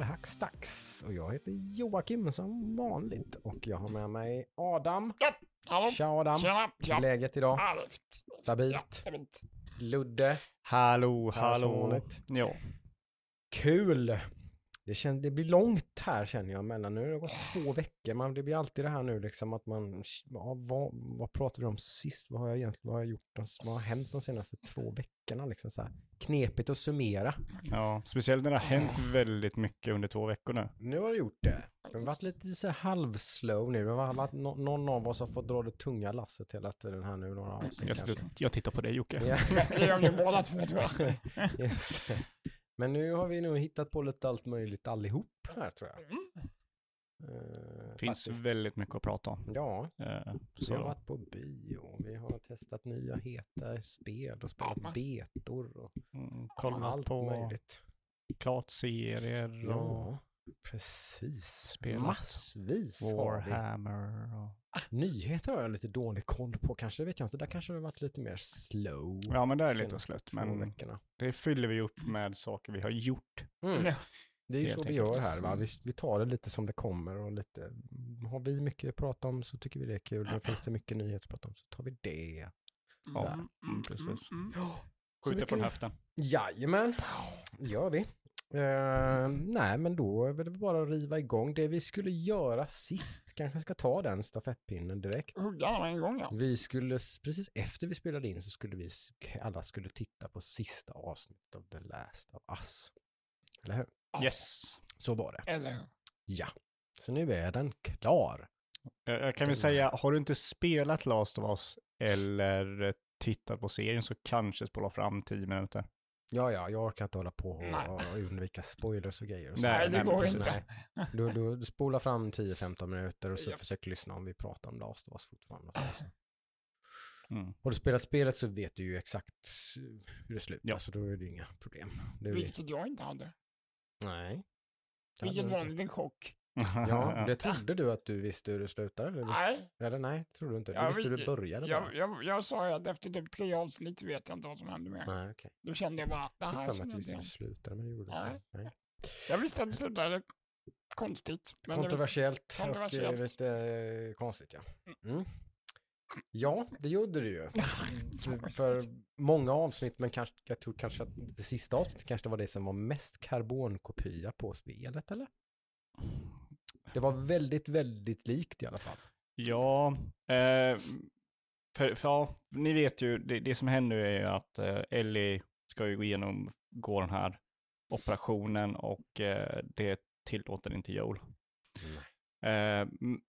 här är Hackstacks och jag heter Joakim som vanligt och jag har med mig Adam. Ja, hallå. Tja Adam! Tjena. Ja. Läget idag? Ja, är. Ja, Stabilt? stabilt. Ludde? Hallå, hallå. Ja. Kul! Det, kän, det blir långt här känner jag mellan nu. Det har gått två veckor. Man, det blir alltid det här nu liksom att man, ja, vad, vad pratade du om sist? Vad har jag egentligen, vad har jag gjort? Vad har hänt de senaste två veckorna liksom så här? Knepigt att summera. ja, speciellt när det har hänt väldigt mycket under två veckor nu. Nu har det gjort det. Det har varit lite så här halvslow nu. Det har varit, nå- någon av oss har fått dra det tunga lasset hela tiden här nu. Några avsnitt Jag, jag tittar på dig Jocke. Ja. Det gör ni båda två tror jag. Just det. Men nu har vi nog hittat på lite allt möjligt allihop här tror jag. Mm. Det finns faktiskt. väldigt mycket att prata om. Ja, Eh, vi har varit på bio, vi har testat nya heta spel och spelat Ja. betor och mm, kolla allt på möjligt. klart serier och Ja, precis. Spelat Massvis. Warhammer. Och... Nyheter har jag lite dålig koll på kanske, det vet jag inte. Där kanske det har varit lite mer slow. Ja, men det är lite två Men veckorna. det fyller vi upp med saker vi har gjort. Mm. Ja. Det är ju så vi gör här va. Vi, vi tar det lite som det kommer och lite, har vi mycket att prata om så tycker vi det är kul. Men finns det mycket nyheter att prata om så tar vi det. Ja, mm, precis. mm. Så Skjuter från mycket- höften. Jajamän, det gör vi. Eh, nej, men då är det bara att riva igång. Det vi skulle göra sist, kanske ska ta den stafettpinnen direkt. Hugga alla en gång ja. Vi skulle, precis efter vi spelade in så skulle vi, alla skulle titta på sista avsnittet av The Last of Us. Eller hur? Ja. Yes. Så var det. Eller hur? Ja. Så nu är den klar. Jag, jag kan väl säga, har du inte spelat Last of Us eller eh, tittat på serien så kanske spola fram 10 minuter. Ja, ja, jag orkar inte hålla på och, Nej. och undvika spoilers och grejer. Och så. Nej, det går inte. Nej. Du, du, du spolar fram 10-15 minuter och så Ja. försöker lyssna om vi pratar om Last of Us fortfarande. Mm. Har du spelat spelet så vet du ju exakt hur det slutar, Ja. så då är det inga problem. Det Vilket jag inte hade. nej. Vilket var en liten chock. Ja, det trodde du att du visste hur det slutade? Eller, Nej, eller nej, det trodde du inte. Du Jag visste hur det började bara? jag, jag, jag sa ju att efter typ tre avsnitt vet jag inte vad som hände mer. Nej, okej. Då kände jag bara, det Jag fick här känner att du jag visste hur det slutade, men det gjorde Nej. inte. Nej. Jag visste att det slutade konstigt. Jag visste, Kontroversiellt, och Kontroversiellt. lite eh, konstigt ja. Mm. Ja, det gjorde det ju. för, många avsnitt, men kanske, jag tror kanske att det sista avsnittet kanske var det som var mest karbonkopia på spelet, eller? Det var väldigt, väldigt likt i alla fall. Ja, eh, för, för ja, ni vet ju, det, det som händer är ju att eh, Ellie ska ju gå igenom, gå den här operationen och eh, det tillåter inte Joel. Eh, m-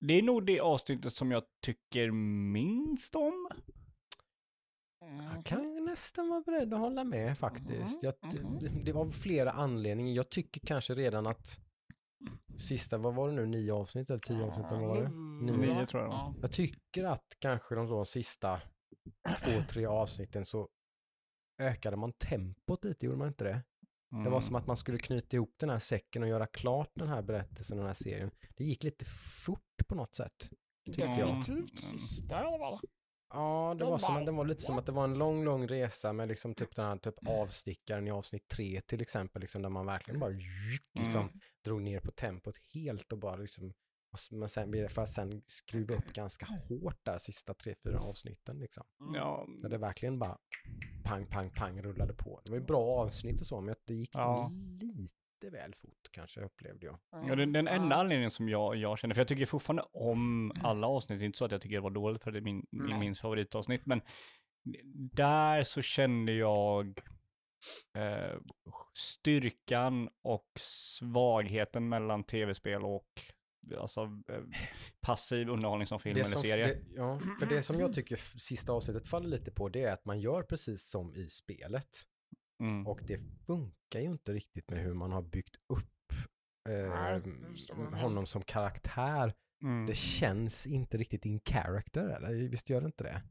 det är nog det avsnittet som jag tycker minst om. Mm. Jag kan nästan vara beredd att hålla med faktiskt. Jag, Mhm. det, det var flera anledningar. Jag tycker kanske redan att sista, vad var det nu, nio avsnitt eller tio avsnitt? eller vad var det? Nio. Nio tror jag. Ja. Jag tycker att kanske de så sista två, tre avsnitten så ökade man tempot lite, gjorde man inte det? Det var Mm. som att man skulle knyta ihop den här säcken och göra klart den här berättelsen, den här serien. Det gick lite fort på något sätt. Tyckte jag. Definitivt sista i alla fall. Ja, det De var, som, det var lite som att det var en lång, lång resa med liksom typ den här typ avstickaren i avsnitt tre till exempel, liksom, där man verkligen bara liksom, Mm. drog ner på tempot helt och bara liksom, men sen, för att sen skruva upp ganska hårt där sista tre, fyra avsnitten liksom. Ja, Där det verkligen bara pang, pang, pang rullade på. Det var ju bra avsnitt och så, men det gick Ja. lite väl fort kanske upplevde jag. Ja, den, den enda anledningen som jag, jag känner, för jag tycker fortfarande om alla avsnitt, det är inte så att jag tycker det var dåligt för det är min, min, Nej. min favoritavsnitt, men där så kände jag eh, styrkan och svagheten mellan tv-spel och alltså, eh, passiv underhållning som film Det eller som, serie. det, ja, för det som jag tycker sista avsnittet faller lite på det är att man gör precis som i spelet. Mm. Och det funkar ju inte riktigt med hur man har byggt upp eh, honom som karaktär. Mm. Det känns inte riktigt in character, eller visst gör det inte det?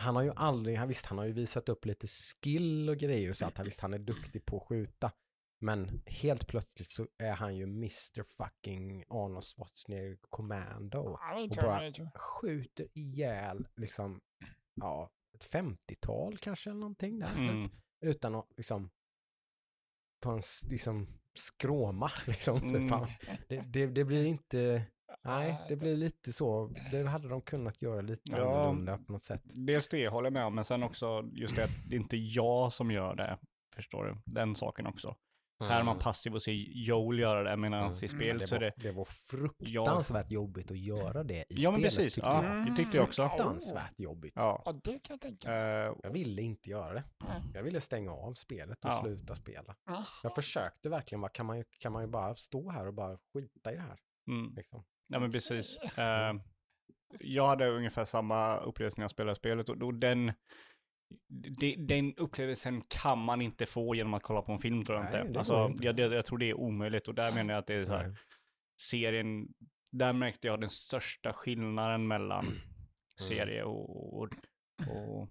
Han har ju aldrig, han, visst han har ju visat upp lite skill och grejer och så att han, visst han är duktig på att skjuta. Men helt plötsligt så är han ju Mr fucking Arnold Schwarzenegger Commando. Och bara-. Skjuter ihjäl liksom, ja, ett 50-tal kanske eller någonting där. Mm. Utan att liksom ta en liksom, skråma liksom. Det, Mm. Det, det, det blir inte, nej, Nej, det blir lite så, det hade de kunnat göra lite Ja. annorlunda på något sätt. Dels det håller jag med om, men sen också just det att det är inte jag som gör det. Förstår du? Den saken också. Här är man passiv och ser Joel göra det, medan Mm. i Mm, spelet det, så var, det... det var fruktansvärt jobbigt att göra det i Ja, men spelet. precis. tyckte Ja, jag. det tyckte jag också. Fruktansvärt jobbigt. Ja. Ja, det kan jag tänka mig. Eh, Jag ville inte göra det. Jag ville stänga av spelet och Ja. sluta spela. Ja. Jag försökte verkligen bara, kan man, ju- kan man ju bara stå här och bara skita i det här? mm. Liksom. Ja men precis. Eh, jag hade ungefär samma upplevelse när jag spelade spelet och, och den, det, den upplevelsen kan man inte få genom att kolla på en film tror jag Nej, inte. Alltså, inte. jag, jag, tror det är omöjligt och där menar jag att det är så här, Nej. serien, där märkte jag den största skillnaden mellan Mm. serie och, och, och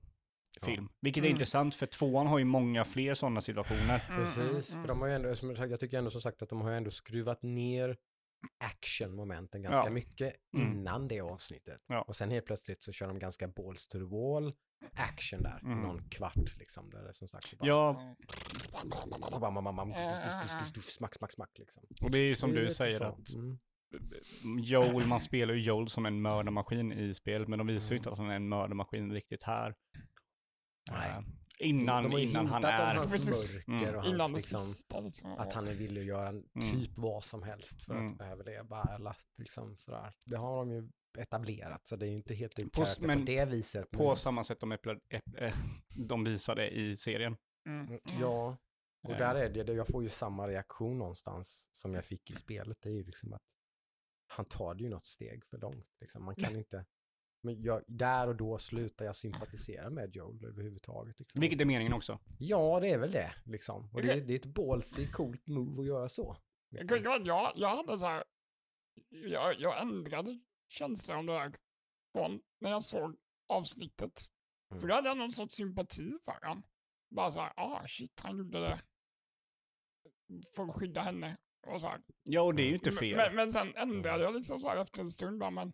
Ja. film. Vilket är Mm. intressant för tvåan har ju många fler sådana situationer. Mm, Precis, mm, för de har ju ändå, som jag tycker ändå som sagt att de har ju ändå skruvat ner actionmomenten ganska Ja. mycket Mm. innan det avsnittet. Ja. Och sen helt plötsligt så kör de ganska balls to the wall action där, Mm. någon kvart liksom. Där det som sagt bara, Ja, Mm. Mm. smack, smack, smack liksom. och det är ju som du säger så. att Mm. Joel, man spelar ju Joel som en mördarmaskin i spelet, men de visar ju Mm. inte att han är en mördarmaskin riktigt här. Nej. Eh, innan, de innan han hintat om är... hans Precis. mörker Mm. och hans liksom, sista liksom. att han är villig att göra en Mm. typ vad som helst för Mm. att överleva eller liksom sådär. Det har de ju etablerat så det är ju inte helt På- karaktär på men det viset. På men- samma sätt de, äpplar, äpp, äh, de visade i serien. Mm. Mm, Ja, och Eh. där är det, det- jag får ju samma reaktion någonstans som jag fick i spelet. Det är ju liksom att han tar det ju något steg för långt. Liksom. Man kan inte, men jag, där och då slutar jag sympatisera med Joel överhuvudtaget. Liksom. Vilket är meningen också. Ja, det är väl det. Liksom. Och det, är- det är ett ballsy, coolt move att göra så. liksom. Jag, jag, jag hade så här, jag, jag ändrade känslan om det här från när jag såg avsnittet. Mm. För då hade jag någon sorts sympati för han. Bara så här, ah shit, han gjorde det för att skydda henne. Och så här. Ja, och det är ju Mm. inte fel. Men, men sen ändrade jag liksom så här efter en stund bara, men,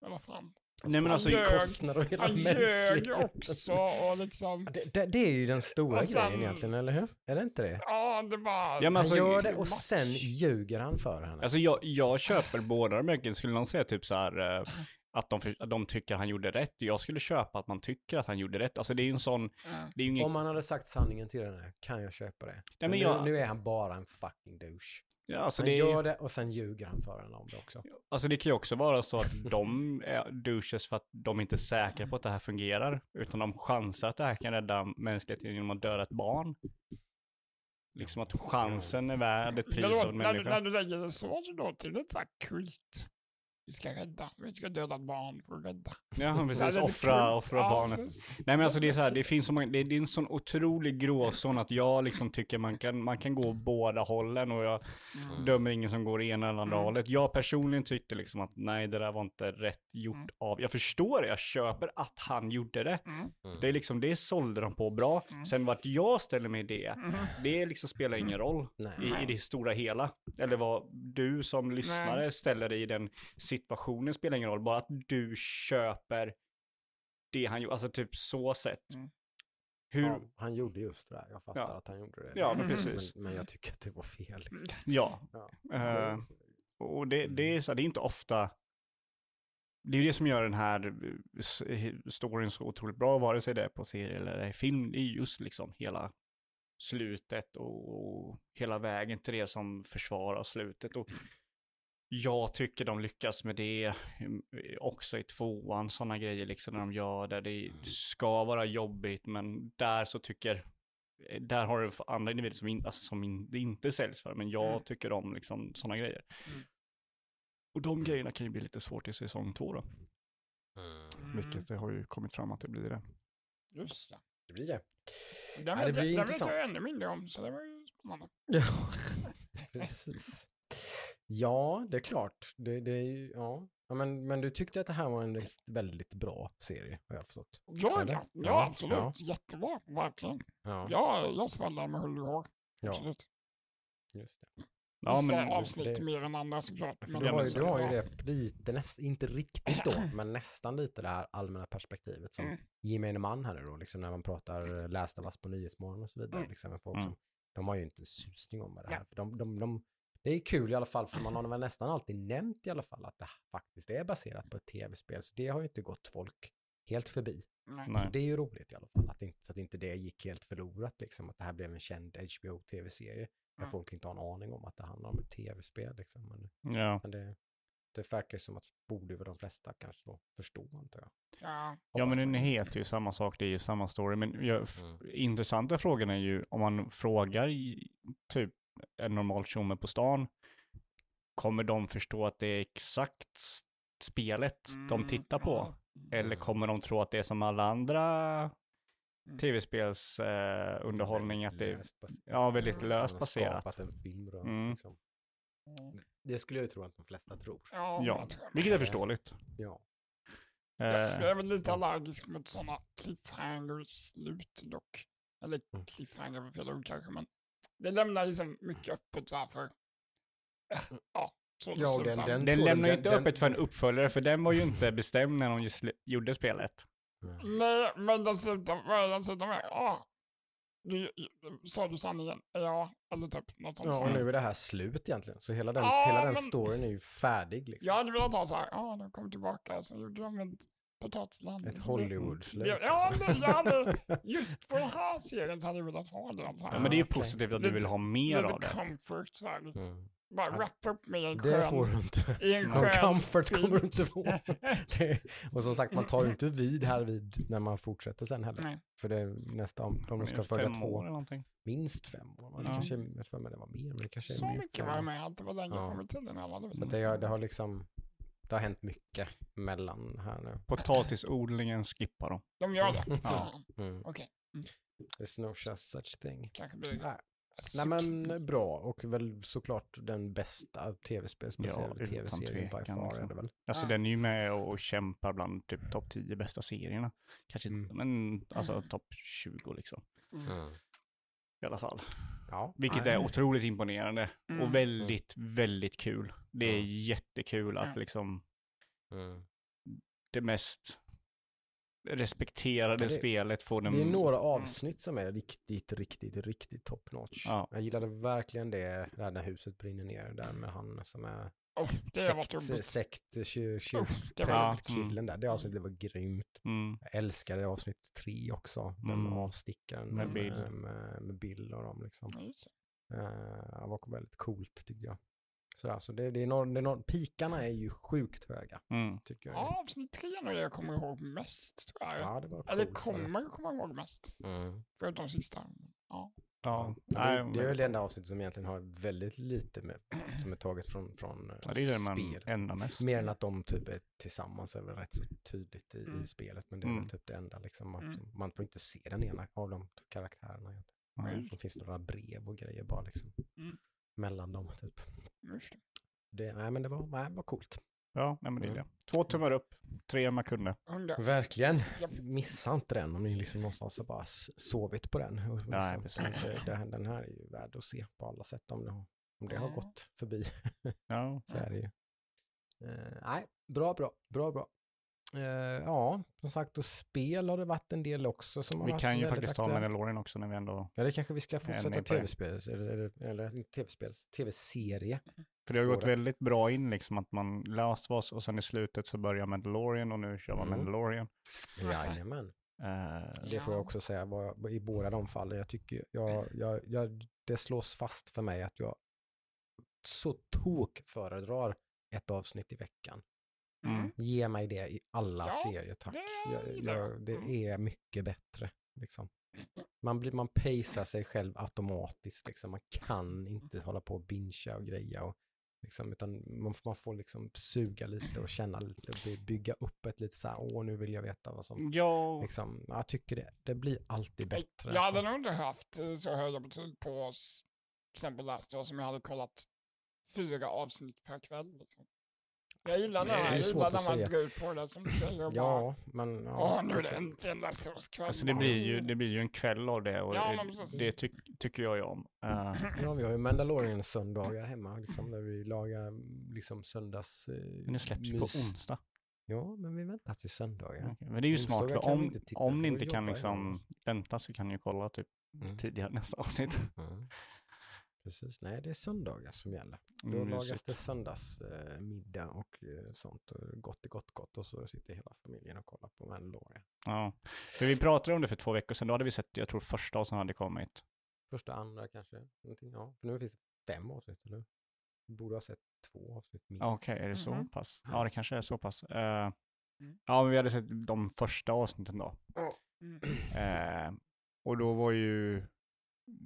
men vad fan. Nej, men alltså, han ljög, Kostnader och hela han ljög också och liksom, Det, det, det är ju den stora sen- grejen egentligen, eller hur? Är det inte det? ja det var... Ja, men Han alltså, gör too det och much. sen ljuger han för henne. Alltså jag, jag köper båda de verkligen. Skulle någon säga typ så här eh, att de, att de tycker han gjorde rätt. Jag skulle köpa att man tycker att han gjorde rätt. Alltså det är ju en sån, Ja. det är ingen, Om han hade sagt sanningen till henne kan jag köpa det. men men nu, jag- nu är han bara en fucking douche. Ja, alltså han det, gör det och sen ljuger han för henne om det också. alltså det kan ju också vara så att de är douches för att de inte är säkra på att det här fungerar. Utan de chansar att det här kan rädda mänskligheten genom att döda ett barn. Liksom att chansen är värd ett pris av en när, du- människa. när du lägger det så, så låter det så här kult. Vi ska rädda, vi ska döda ett barn för att rädda. Ja, precis. det är Offra, offra Ja, barnet. precis. Nej men alltså det är så här, det finns så många, det, är en sån otrolig gråzon att jag liksom tycker man kan, man kan gå båda hållen och jag Mm. dömer ingen som går ena eller andra Mm. hållet. Jag personligen tyckte liksom att nej det där var inte rätt gjort Mm. av, jag förstår det, jag köper att han gjorde det. Mm. Det är liksom, det sålde de på bra. Mm. Sen vart jag ställer mig i det, Mm. det liksom spelar ingen roll i, i det stora hela. Eller vad du som lyssnare Nej. ställer dig i den situationen spelar ingen roll, bara att du köper det han gjorde, alltså typ så sett. Mm. Hur, Ja, han gjorde just det där. Jag fattar Ja. att han gjorde det. Ja, liksom. men precis. Men, men jag tycker att det var fel. Liksom. ja. Ja. Eh, och det, det, är så, det är inte ofta, det är ju det som gör den här eh, s- storyn så otroligt bra, vare sig det är på serie eller i film, det är just liksom hela slutet och, och hela vägen till det som försvarar slutet. Och jag tycker de lyckas med det eh, också i tvåan, sådana grejer liksom när de gör det. Det ska vara jobbigt, men där så tycker, eh, där har du andra individer som, in, alltså, som in, det inte säljs för, men jag Mm. tycker om liksom sådana grejer. Mm. Och de grejerna kan ju bli lite svårt i säsong två då, Mm. vilket det har ju kommit fram att det blir det. Just det. Det blir det. Den Ja, det vet, blir jag, den vet jag ännu mindre om, så det var ju spännande. Ja, precis. Ja, det är klart. Det, det är ju, ja. ja men, men du tyckte att det här var en väldigt bra serie, har jag förstått. Ja, Eller? ja, ja, absolut. ja. Jättebra, verkligen. Ja, Ja, jag svallar med hull och hår. ja Absolut. just det. Ja, Vissa men avsnitt det- mer än andra såklart. Men- du har, ju, du har ju det lite, näst, inte riktigt då, men nästan lite det här allmänna perspektivet som Mm. gemene man här nu då, liksom när man pratar Last of Us på Nyhetsmorgon och så vidare. Mm. Liksom, folk Mm. som de har ju inte en susning om vad det här. För de, de, de, det är kul i alla fall, för man har väl nästan alltid nämnt i alla fall att det faktiskt är baserat på ett tv-spel. Så det har ju inte gått folk helt förbi. Nej. Så det är ju roligt i alla fall, att inte, så att inte det gick helt förlorat liksom. Att det här blev en känd HBO-tv-serie. Där Ja. folk inte har en aning om att det handlar om ett tv-spel liksom. Men, Ja. men det, det verkar som att borde väl de flesta kanske då förstå antar jag. Ja. ja, men den heter ju samma sak, det är ju samma story. Men jag, Mm. intressanta frågan är ju om man frågar typ en normal tjomme på stan, kommer de förstå att det är exakt spelet de Mm, tittar på? ja. Eller Mm. kommer de tro att det är som alla andra Mm. tv-spels eh, underhållning? Att det är ja, väldigt löst baserat. skapat en film då, Mm. liksom. Det skulle jag ju tro att de flesta tror. Ja, Ja, jag jag vilket är förståeligt. Ja. Jag Eh, är väl lite allergisk mot sådana cliffhanger-slut dock. Eller Mm. cliffhanger var fel ord kanske, men det lämnar liksom mycket öppet så här för... Ja, så det Ja, den- den- den tror lämnar ju den- inte den- öppet för en uppföljare, för den var ju inte bestämd när de just gjorde spelet. Nej, men dessutom, vad dessutom är, ja. Du, sa du sanningen? Ja, eller typ något sånt. Ja, och nu är det här slut egentligen. Så hela den, Ja, hela den men- storyn är ju färdig liksom. Jag hade velat ha så här, ja, de kom tillbaka, så gjorde de ett potatisland. Ett Så det- Hollywood-slut. det- Ja, alltså. det, just för den här serien så hade jag velat ha det. Så Ja, men det är ju positivt att du vill Lite- ha mer Lite av det. comfort så här. Mm. Bara Ja, wrap upp med en Det skön... får du inte. I en Någon skön comfort film. kommer du inte få. Det, och som sagt, man tar ju inte vid här vid när man fortsätter sen heller. Nej. För det är nästa, om de ska följa två, minst fem år. Det Ja. kanske, jag för mig det var mer, men det kanske Så mycket var jag med att det var längre Ja. fram i tiden Så det, har- det har liksom, det har hänt mycket mellan här nu. Potatisodlingen skippar de. De gör det? Ja. Mm. Okej, There's no such thing. kanske blir Nej. det. Nej men bra och väl såklart den bästa tv-spelsbaserade Ja, tv-serien by far är liksom. det väl. Alltså Ja. den är ju med och kämpar bland typ topp 10 bästa serierna. Kanske inte, men alltså topp 20 liksom. I alla fall. Ja. Vilket Nej. är otroligt imponerande Mm. och väldigt, väldigt kul. Det är Ja. jättekul att liksom Mm. det mest respekterade det- spelet får den... Det är några avsnitt som är riktigt, riktigt, riktigt top notch. Ja. Jag gillade verkligen det, där när huset brinner ner, där med han som är Oh, det sekt, jobbigt. sekt kyr, kyr, Oh, det var prästkillen där. Det avsnittet var grymt. Mm, Jag älskade avsnitt tre också, den Mm. avstickaren Med Bill. med, med, med Bill och dem liksom. Uh, det var väldigt coolt tyckte jag. Sådär, så det, det är någon, det är någon, pikarna är ju sjukt höga, mm. tycker jag. Ja, avsnitt tre är det jag kommer ihåg mest tror jag. Ja, det var coolt. Eller var kommer komma ihåg mest. Mm. Förutom sista. Ja. Ja, Ja, nej, det, det är väl det enda avsnittet som egentligen har väldigt lite med, som är taget från, från eh, Ja, det är det man spel. ändrar mest. Mer än att de typ är tillsammans är väl rätt så tydligt i, Mm. i spelet. Men det är Mm. väl typ det enda liksom. Man, Mm. man får inte se den ena av de karaktärerna. egentligen. Det finns några brev och grejer bara liksom. Mm. Mellan dem typ. Just det. Det, nej men det var, nej, det var coolt. Ja, nej, men det är Mm. det. Två tummar upp, tre om man kunde. Verkligen. Missa inte den om ni liksom någonstans har bara sovit på den. Och Nej, liksom, precis. det, det, den här är ju värd att se på alla sätt om det, har- om det har gått förbi. Ja, Så är det ju. Eh, nej, bra, bra, bra, bra. Eh, ja, som sagt, och spel har det varit en del också som vi kan ju faktiskt ta aktuellt. Mandalorian också när vi ändå... Ja, det kanske vi ska fortsätta tv-spels, eller, eller, tv-spels, tv-serie. För det har gått väldigt bra in liksom att man Last of Us och sen i slutet så börjar Mandalorian och nu kör man Mm. Mandalorian. Jajamän. Eh, Det får jag Ja. också säga var, i båda de fallen. Jag tycker, jag, jag, jag, det slås fast för mig att jag så tok föredrar ett avsnitt i veckan. Mm. Ge mig det i alla Ja, serier, tack. det Jag, jag. det Mm. är mycket bättre. Liksom. Man, blir, man pacear sig själv automatiskt. Liksom. Man kan inte hålla på och bingea och greja. Och, liksom, utan man, man får liksom suga lite och känna lite och by- bygga upp ett lite så här, åh nu vill jag veta vad som, Ja, liksom, jag tycker det, det blir alltid bättre. Jag hade alltså. nog inte haft eh, så höga betyg på oss, till exempel Last of Us, om jag hade kollat fyra avsnitt per kväll. Liksom. Jag gillar Det när, är jag ju svårt gillar att när man säga. drar ut på det som du säger. och bara, Ja, men... Ja, Åh, nu är det äntligen Last of Us kväll. alltså det blir ju, det blir ju en kväll av det och Ja, det- det tyck, tycker jag ju om. Eh, Ja, vi har ju Mandalorian söndagar hemma, liksom, där vi lagar liksom söndags... Eh, men det släpps ju på onsdag. Ja, men vi väntar till söndagar. Okej, Men det är ju smart för om, om ni inte kan liksom vänta så kan ni ju kolla typ Mm. tidigare nästa avsnitt. Mm. Precis, nej det är söndagar som gäller. Då Mm, lagas det söndagsmiddag eh, middag och eh, sånt. Och gott är gott gott och så sitter hela familjen och kollar på Mandalorian. Ja. För vi pratade om det för två veckor sedan, då hade vi sett, jag tror första avsnittet hade kommit. Första, andra kanske. Någonting, ja. För nu finns det fem avsnitt, eller? Vi borde ha sett två avsnitt minst. Okej, är det så Mhm. pass? Ja, det kanske är så pass. Eh, Mm. Ja, men vi hade sett de första avsnitten då. Mm. Eh, och då var ju,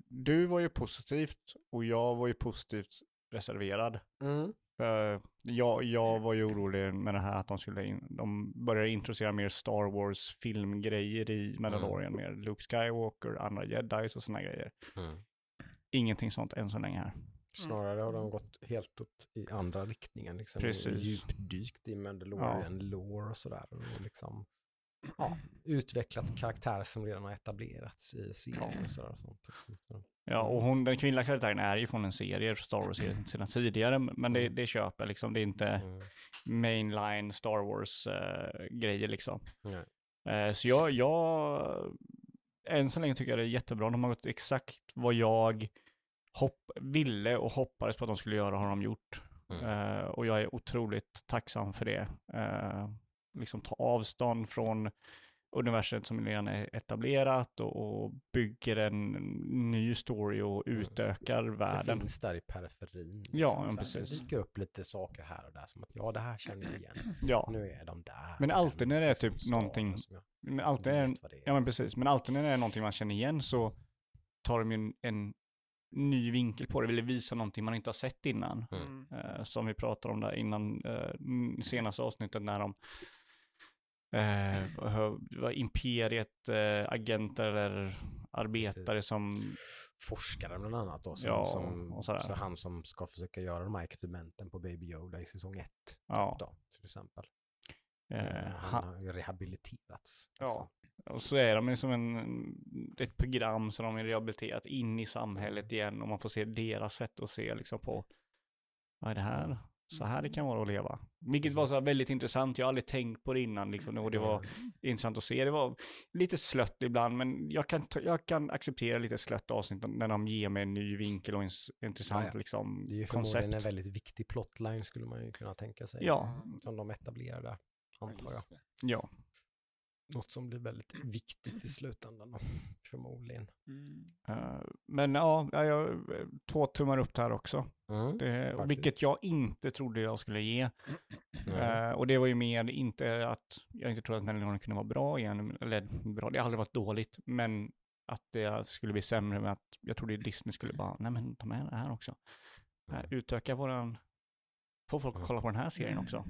du var ju positivt och jag var ju positivt reserverad. Mm. För jag, jag var ju orolig med det här att de skulle, in, de började introducera mer Star Wars filmgrejer i Mandalorian, mer Luke Skywalker, andra jedis och sådana grejer. Mm. Ingenting sånt än så länge här. Snarare har de gått helt åt i andra riktningen. Liksom, Precis. Djupdykt i Mandalorian lore och sådär. Och liksom, ja, utvecklat karaktärer som redan har etablerats i serien och sånt, liksom. så. Ja, och hon, den kvinnliga karaktären är ju från en serie, Star Wars-serien sedan tidigare, men det, det köper liksom. Det är inte Mm. mainline Star Wars-grejer liksom. Nej. Eh, så jag, jag, än så länge tycker jag det är jättebra. De har gått exakt vad jag hopp, ville och hoppades på att de skulle göra har de gjort. Mm. Eh, och jag är otroligt tacksam för det. Liksom ta avstånd från universet som redan är etablerat och, och bygger en ny story och Mm. utökar Det världen. finns där i periferin. Ja, så ja, här, precis. Det dyker upp lite saker här och där som att ja, det här känner jag igen. Ja, Nu är de där. Men alltid när det är typ någonting- men alltid är, det är. ja men precis, men alltid när det är någonting man känner igen så tar de ju en, en ny vinkel på det, vill visa någonting man inte har sett innan. Mm. Eh, som vi pratade om där innan eh, mm, senaste avsnittet när de eh, imperiet, eh, agenter eller arbetare Precis. som, Forskare bland annat då. Som, Ja, som, och så han som ska försöka göra de här experimenten på Baby Yoda i säsong ett. ja, Då, till exempel. eh, Eh, han han, har rehabiliterats. Ja. alltså. och så är de ju som en, ett program som de är rehabiliterat in i samhället igen och man får se deras sätt att se liksom på, vad är det här? Så här det kan vara att leva. Vilket var så väldigt intressant, jag har aldrig tänkt på det innan liksom, och det var intressant att se. Det var lite slött ibland, men jag kan, jag kan acceptera lite slött avsnitt när de ger mig en ny vinkel och en intressant Ja, ja. liksom, Det är ju förmodligen koncept. en väldigt viktig plotline skulle man ju kunna tänka sig. Ja. Som de etablerar där, antar jag. Ja, Något som blir väldigt viktigt i slutändan då, förmodligen. Mm. Eh, men ja, jag, jag, två tummar upp där också. Mm. Det, faktiskt. vilket jag inte trodde jag skulle ge. Nej. Eh, och det var ju mer inte att jag inte trodde att Melanie kunde vara bra igen, eller bra, det har aldrig varit dåligt, men att det skulle bli sämre med att jag trodde Disney skulle bara, nej men ta med det här också. Eh, Mm. utöka våran, få folk att kolla på den här serien också.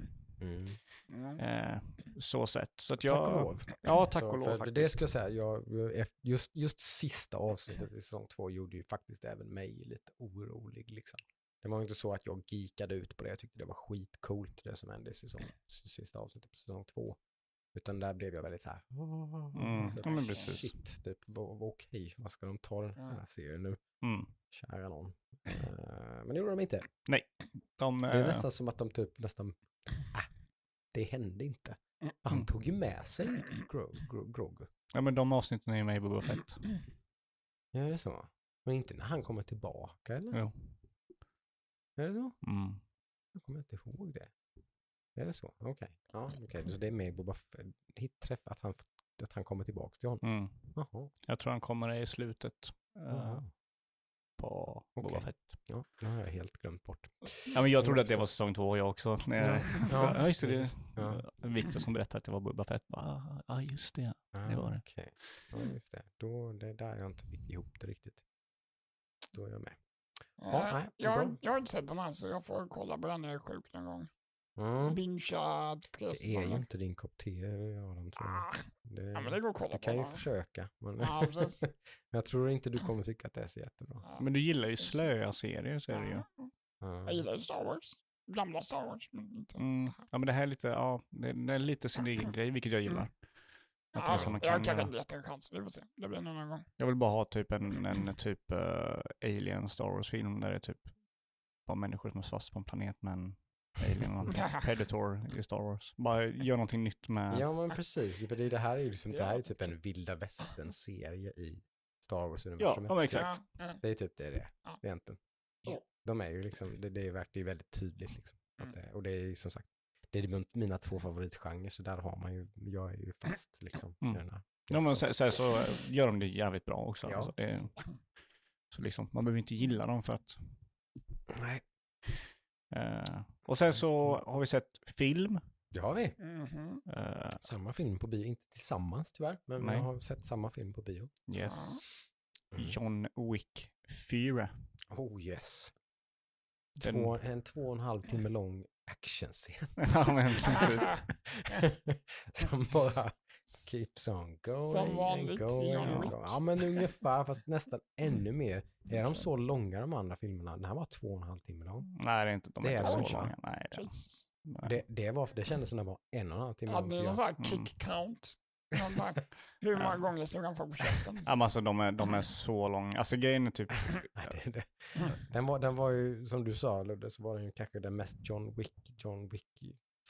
Mm. Eh, så sett. Så att Tack jag, och lov. Ja, tack Så, och lov för faktiskt. Det skulle jag säga, jag, just, just sista avsnittet i säsong två gjorde ju faktiskt även mig lite orolig. Liksom. Det var ju inte så att jag geekade ut på det, jag tyckte det var skitcoolt det som hände i säsong, sista avsnittet på säsong två. Utan där blev jag väldigt så här. Mm, så ja, men precis. Shit, typ, okej, vad ska de ta den här serien nu? Mm. Kära någon. Eh, men det gjorde de inte. De, Det är eh, nästan som att de typ nästan, äh, det hände inte. Mm. Han tog ju med sig Gro- Gro- Grogu. Ja, men de avsnitten är ju med i Boba Fett. Ja, är det så? Men inte när han kommer tillbaka eller? Jo. Är det så? Mm. Jag kommer inte ihåg det. Är det så? Okej. Ja, okej. Så det är med i Boba Fett. Träff att han, att han kommer tillbaka till honom. Mm. Jaha. Jag tror han kommer i slutet eh, På Boba Okej. Fett. Ja, det har jag helt glömt bort. Ja, men jag trodde att det var säsong två jag också. När jag, Ja, ja, just det. Ja. Victor som berättade att det var Boba Fett. Ja, ah, just det. Det var det. Okej. Ja, just det. Då, det är där jag inte fick ihop det riktigt. Då är jag med. Ja, Eh, nej, jag, jag har inte sett den här så jag får kolla på den när jag är sjuk någon gång. Mm. Bingea tre Det är ju inte din kopp te, Adam, tror jag. Ah, Det, ja, men det går att kolla du på. kan ju försöka. Men Ja, men jag tror inte du kommer tycka att det är så jättebra. Ja. Men du gillar ju slöa serier så är det ju. Ja. Jag gillar ju Star Wars. Gamla Star Wars, men inte... Mm. Ja men det här är lite, ja, det, är lite sin egen grej, vilket jag gillar. Att det är Ja, jag kan, kan eh, inte en chans. Vi får se. Det blir en annan gång. jag vill bara ha typ en, en typ uh, alien Star Wars-film där det är typ bara människor som är fast på en planet med en alien. Predator i Star Wars. Bara gör någonting nytt med, Ja men precis, för det, det här är ju liksom, det här är typ en vilda västern-serie i Star Wars-universumet. ja men exakt. Det är typ det det är, egentligen. De är ju liksom, det, det, är, det är väldigt tydligt liksom. Att Mm. det, och det är ju som sagt, det är min- mina två favoritgenrer, så där har man ju, jag är ju fast liksom Mm. i den här. Ja, men sen, sen så gör de det jävligt bra också. Ja. Alltså, det, så liksom, man behöver inte gilla dem för att... Nej, Eh, och sen så har vi sett film. det har vi. Mhm. Eh, Samma film på bio, inte tillsammans tyvärr, men Nej. vi har sett samma film på bio. yes. Mm. John Wick 4. Oh yes. Den- Två, en två och en halv timme lång actionscen. ja, men typ. Som bara keeps on going Som and vanligt going Wick. going. Ja men ungefär, fast nästan ännu mer. Är de så långa de andra filmerna? Den här var två och en halv timme lång. Nej, det är inte, de är Det är inte så va? långa. Nej, det, Jesus. nej. Det, det, var, det kändes som den var en och en halv timme lång. Hade tycker någon sån här Mm. kick count? Någon där, hur många gånger slog han folk på käften? Ja, men alltså de är, de är så långa. Alltså grejen är typ... Nej, det, det. Den, var, den var ju, som du sa Ludde, så var den ju kanske den mest John Wick, John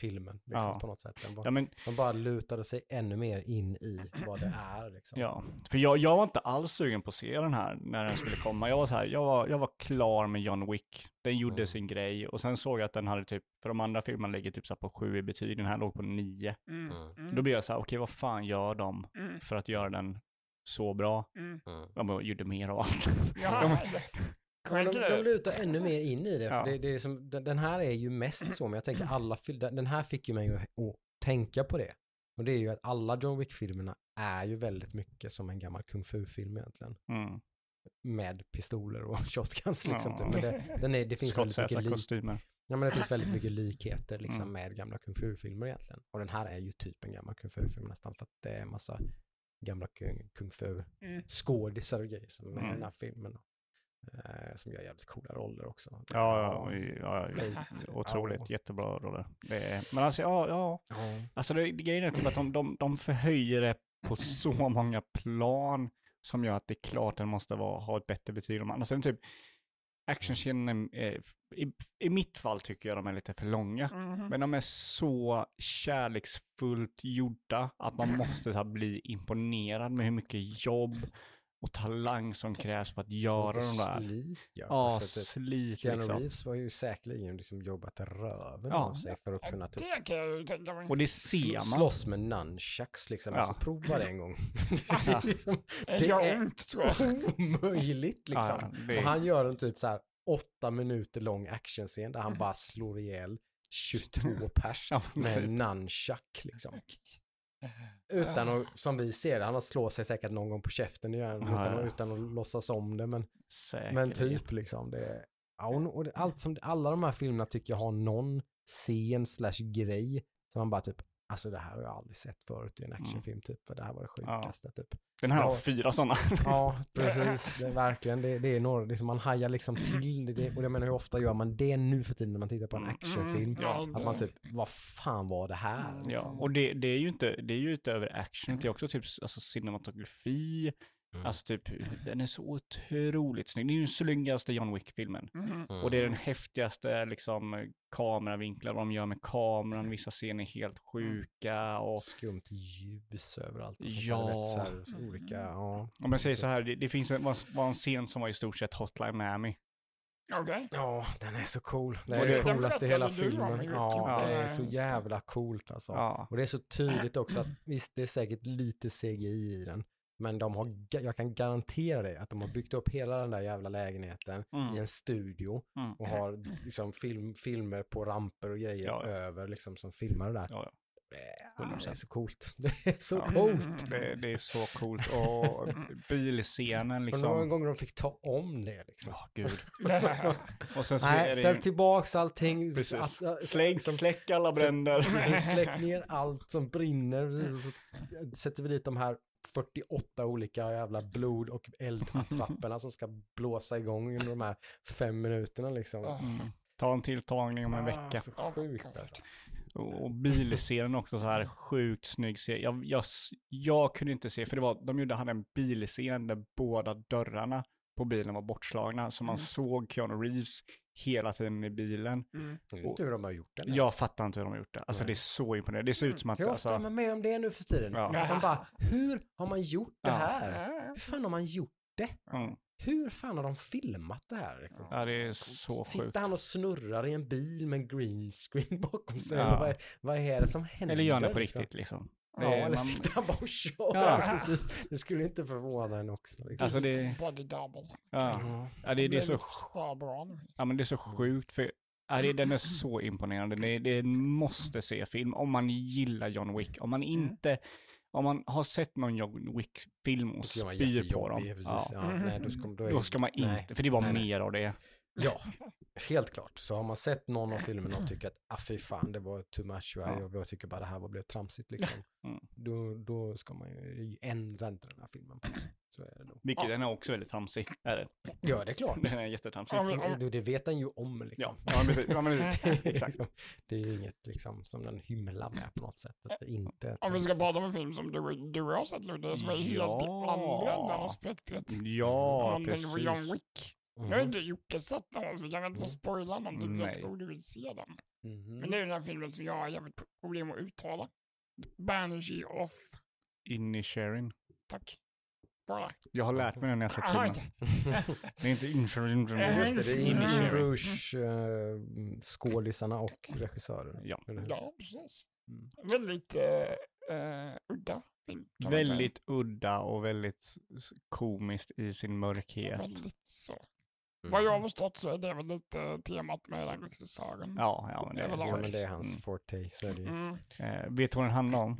Wick-filmen. Liksom, Ja. på något sätt. Den var, Ja, men, De bara lutade sig ännu mer in i vad det är. Liksom. ja. För jag, jag var inte alls sugen på att se den här när den skulle komma. Jag var så här, jag var, jag var klar med John Wick. Den gjorde Mm. sin grej och sen såg jag att den hade typ, för de andra filmerna ligger typ så på sju i betyg, den här låg på nio. Mm. Mm. Mm. Då blev jag så här, okej vad fan gör de Mm. för att göra den så bra? Mm. Mm. De gjorde mer av allt. Ja, Men de, de lutar ännu mer in i det. För Ja. det, det är som, den, den här är ju mest så, men jag tänker alla den, här fick ju mig att, att tänka på det. Och det är ju att alla John Wick-filmerna är ju väldigt mycket som en gammal kung fu-film egentligen. Mm. Med pistoler och shotguns liksom. Ja. typ. Men det, den är, det finns väldigt mycket Skotsäsa-kostymer. ja, men det finns väldigt mycket likheter liksom Mm. med gamla kung fu-filmer egentligen. Och den här är ju typ en gammal kung fu-film nästan för att det är en massa gamla kung, kung fu Mm. och grejer som är med i Mm. den här filmen. Eh, som gör jävligt coola roller också. Ja, ja, ja, ja, otroligt. Ja. Jättebra roller. Det är, men alltså, ja, ja. Ja. Alltså det, det grejen är typ att de, de, de förhöjer det på så många plan som gör att det är klart den måste vara, ha ett bättre betyg de andra. Sen typ, actionscenen, är- i, i mitt fall tycker jag de är lite för långa. Mhm. Men de är så kärleksfullt gjorda att man måste så här, bli imponerad med hur mycket jobb och talang som krävs för att göra de där. Slit, ja. Alltså, slit Keanu liksom. Reeves var ju säkerligen liksom jobbat röven Ja. av sig för att kunna typ Det kan jag tänka mig. Och det ser man. slåss med nunchucks liksom. Ja. Alltså prova det en gång. det Ja. är liksom Det är- ont tror jag. omöjligt liksom. Ja, det, Och han gör en typ så här åtta minuter lång actionscen där Mm. han bara slår ihjäl 22 pers med typ. en nunchuck liksom. Utan att, som vi ser det, han har slår sig säkert någon gång på käften igen, Ja, utan, ja. utan att låtsas om det. Men, men typ liksom, det ja, och, allt som, alla de här filmerna tycker jag har någon scen slash grej som man bara typ, alltså det här har jag aldrig sett förut i en actionfilm typ, för det här var det sjukaste typ. Den här har Ja. fyra sådana. Ja, precis. Det är verkligen, det, det är några, liksom, man hajar liksom till det, det. Och jag menar, hur ofta gör man det nu för tiden när man tittar på en Mm. actionfilm? Ja, Att man typ, vad fan var det här? Mm. Ja, Liksom? och det, det är ju inte, det är ju utöver action, det är också typ alltså, cinematografi, Mm. alltså typ, den är så otroligt snygg. Det är ju den snyggaste John Wick-filmen. Mhm. Och det är den häftigaste liksom kameravinklar, vad de gör med kameran, vissa scener är helt sjuka och Skumt ljus överallt. Och sånt Ja. så här, så olika, ja. om jag säger så här, det, det finns en, var, en scen som var i stort sett Hotline Miami. Okej. Ja, den är så cool. Det Och är det- Den coolaste i hela filmen. Ja, typ, det är så jävla coolt alltså. Ja, Och det är så tydligt också att visst, det är säkert lite CGI i den. Men de har, jag kan garantera dig att de har byggt upp hela den där jävla lägenheten Mm. i en studio Mm. och har liksom film, filmer på ramper och grejer Ja, ja. över liksom som filmar det där. ja. Det är, det är 100%. så coolt. Det är så coolt. Det, det är så coolt. Och bilscenen Och några liksom. gånger de fick ta om det liksom. Ja, gud. Och sen så Nej, ställ det tillbaks allting. Precis. Att- Släck, liksom- släck alla bränder. Precis, släck ner allt som brinner. Precis, och så sätter vi dit de här 48 olika jävla blod och eldattrapporna som ska blåsa igång under de här fem minuterna liksom. Ah. Mm. Ta en tilltagning om en Ah, vecka. Så sjukt God. alltså. Och och bilscenen också så här sjukt snygg scen. Jag, jag, jag kunde inte se, för det var, de gjorde, hade en bilscen där båda dörrarna på bilen var bortslagna. Så man Mm. såg Keanu Reeves hela tiden i bilen. Mm. Jag vet inte hur de har gjort det. Jag fattar inte hur de har gjort det. Alltså Nej. det är så imponerande. Det ser ut som att, Hur ofta är alltså, man med om det nu för tiden? Ja. Man bara, hur har man gjort det Ja. här? Hur fan har man gjort Mm. Hur fan har de filmat det här? Liksom? Ja, det är så sjukt. Sitter han och snurrar i en bil med green screen bakom sig? Ja. Vad, är- vad är det som händer? Eller gör han det på liksom? riktigt liksom. Ja, Det är- eller man- sitter han bara och kör? Ja. Precis. Det skulle inte förvåna en också. Liksom. Alltså det, Body double. ja. Ja. Ja, det, det är så nu. Ja men det är så sjukt för ja, det, den är så imponerande. Det, det måste se film om man gillar John Wick. Om man inte, om man har sett någon John Wick-film och spyr på dem. Ja. Ja. nej, då, ska, då, är, då ska man inte, nej. för det var Nej, nej. mer av det. Ja, helt klart. Så har man sett någon av filmerna och tycker att ah, fy fan, det var too much Ja. jag, jag tycker bara det här var blev tramsigt liksom. Mm. Då, då ska man ju ändra inte den här filmen. Så är det då. Vilket den är också väldigt tramsig. Är det. Ja, det är klart. Den är jättetramsig. Ja, men- Det, det vet den ju om Ja, liksom. ja precis. Ja, men, exakt. Det är ju inget liksom som den hymlar med på något sätt. Att det inte är Om vi ska prata om en film som du, du har sett Ludde, som är helt Ja. av spektret. Ja, Någonting på John precis. Wick. Nu har Mhm. inte Jocke sett den, så vi kan inte få spoila någonting. för Jag Nej. tror du vill se den. Mhm. Men det är den här filmen som jag har jävligt problem att uttala. Banerjee of... Inisherin. Tack. Bara. Jag har lärt mig det när jag sett Aha, filmen. Det är inte Inisherin. Eh, Just det, det är Mm. In Inisherin. Uh, skådisarna och regissören. Ja. Ja, precis. Mm. Väldigt eh, eh, udda film. Väldigt udda och väldigt komiskt i sin mörkhet. Väldigt så. Mm. Vad jag har förstått så är det väl lite temat med regissören. Ja, ja, men det Det Ja, men det är Mm. hans forte, så är det ju. Mm. Eh, vet du vad den handlar om?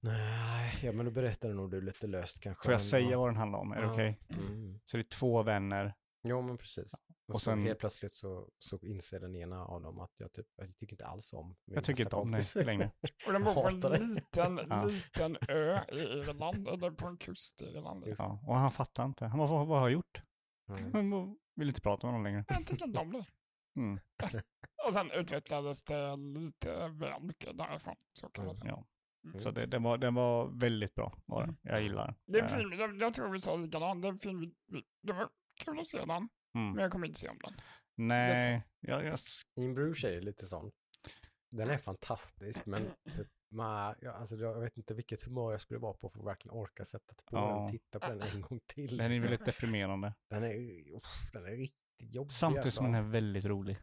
Nej, ja men du berättar nog du lite löst kanske. Får jag säga vad den handlar om? Är det Ja. okej? Mm. Så det är två vänner. Ja men precis. Och, Och så sen- helt plötsligt så, så inser den ena av dem att jag typ, jag tycker inte alls om min Jag tycker inte om dig längre. Och den bor på det. en liten, Ja. liten ö i Irland, eller på en kust i Irland. Ja, och han fattar inte. Han bara, vad, vad har jag gjort? Mm. Vill inte prata med honom längre. Jag tycker inte om det. Mm. Och sen utvecklades det lite väl mycket därifrån, så kan man säga. Ja. Mm. Så det, den, var, den var väldigt bra. Var den. Jag gillar den. Det är en Eh, film, jag, jag tror vi sa likadant, det film, det var kul att se den, Mm. men jag kommer inte se om den. Nej, jag, jag, In Bruges är ju lite sån. Den är fantastisk men typ, ma, ja, alltså, jag vet inte vilket humör jag skulle vara på för att verkligen orka sätta på Ja. den och titta på den en gång till. den är liksom. väldigt deprimerande. den, är, uff, den är riktigt jobbig. Samtidigt alltså. som den är väldigt rolig.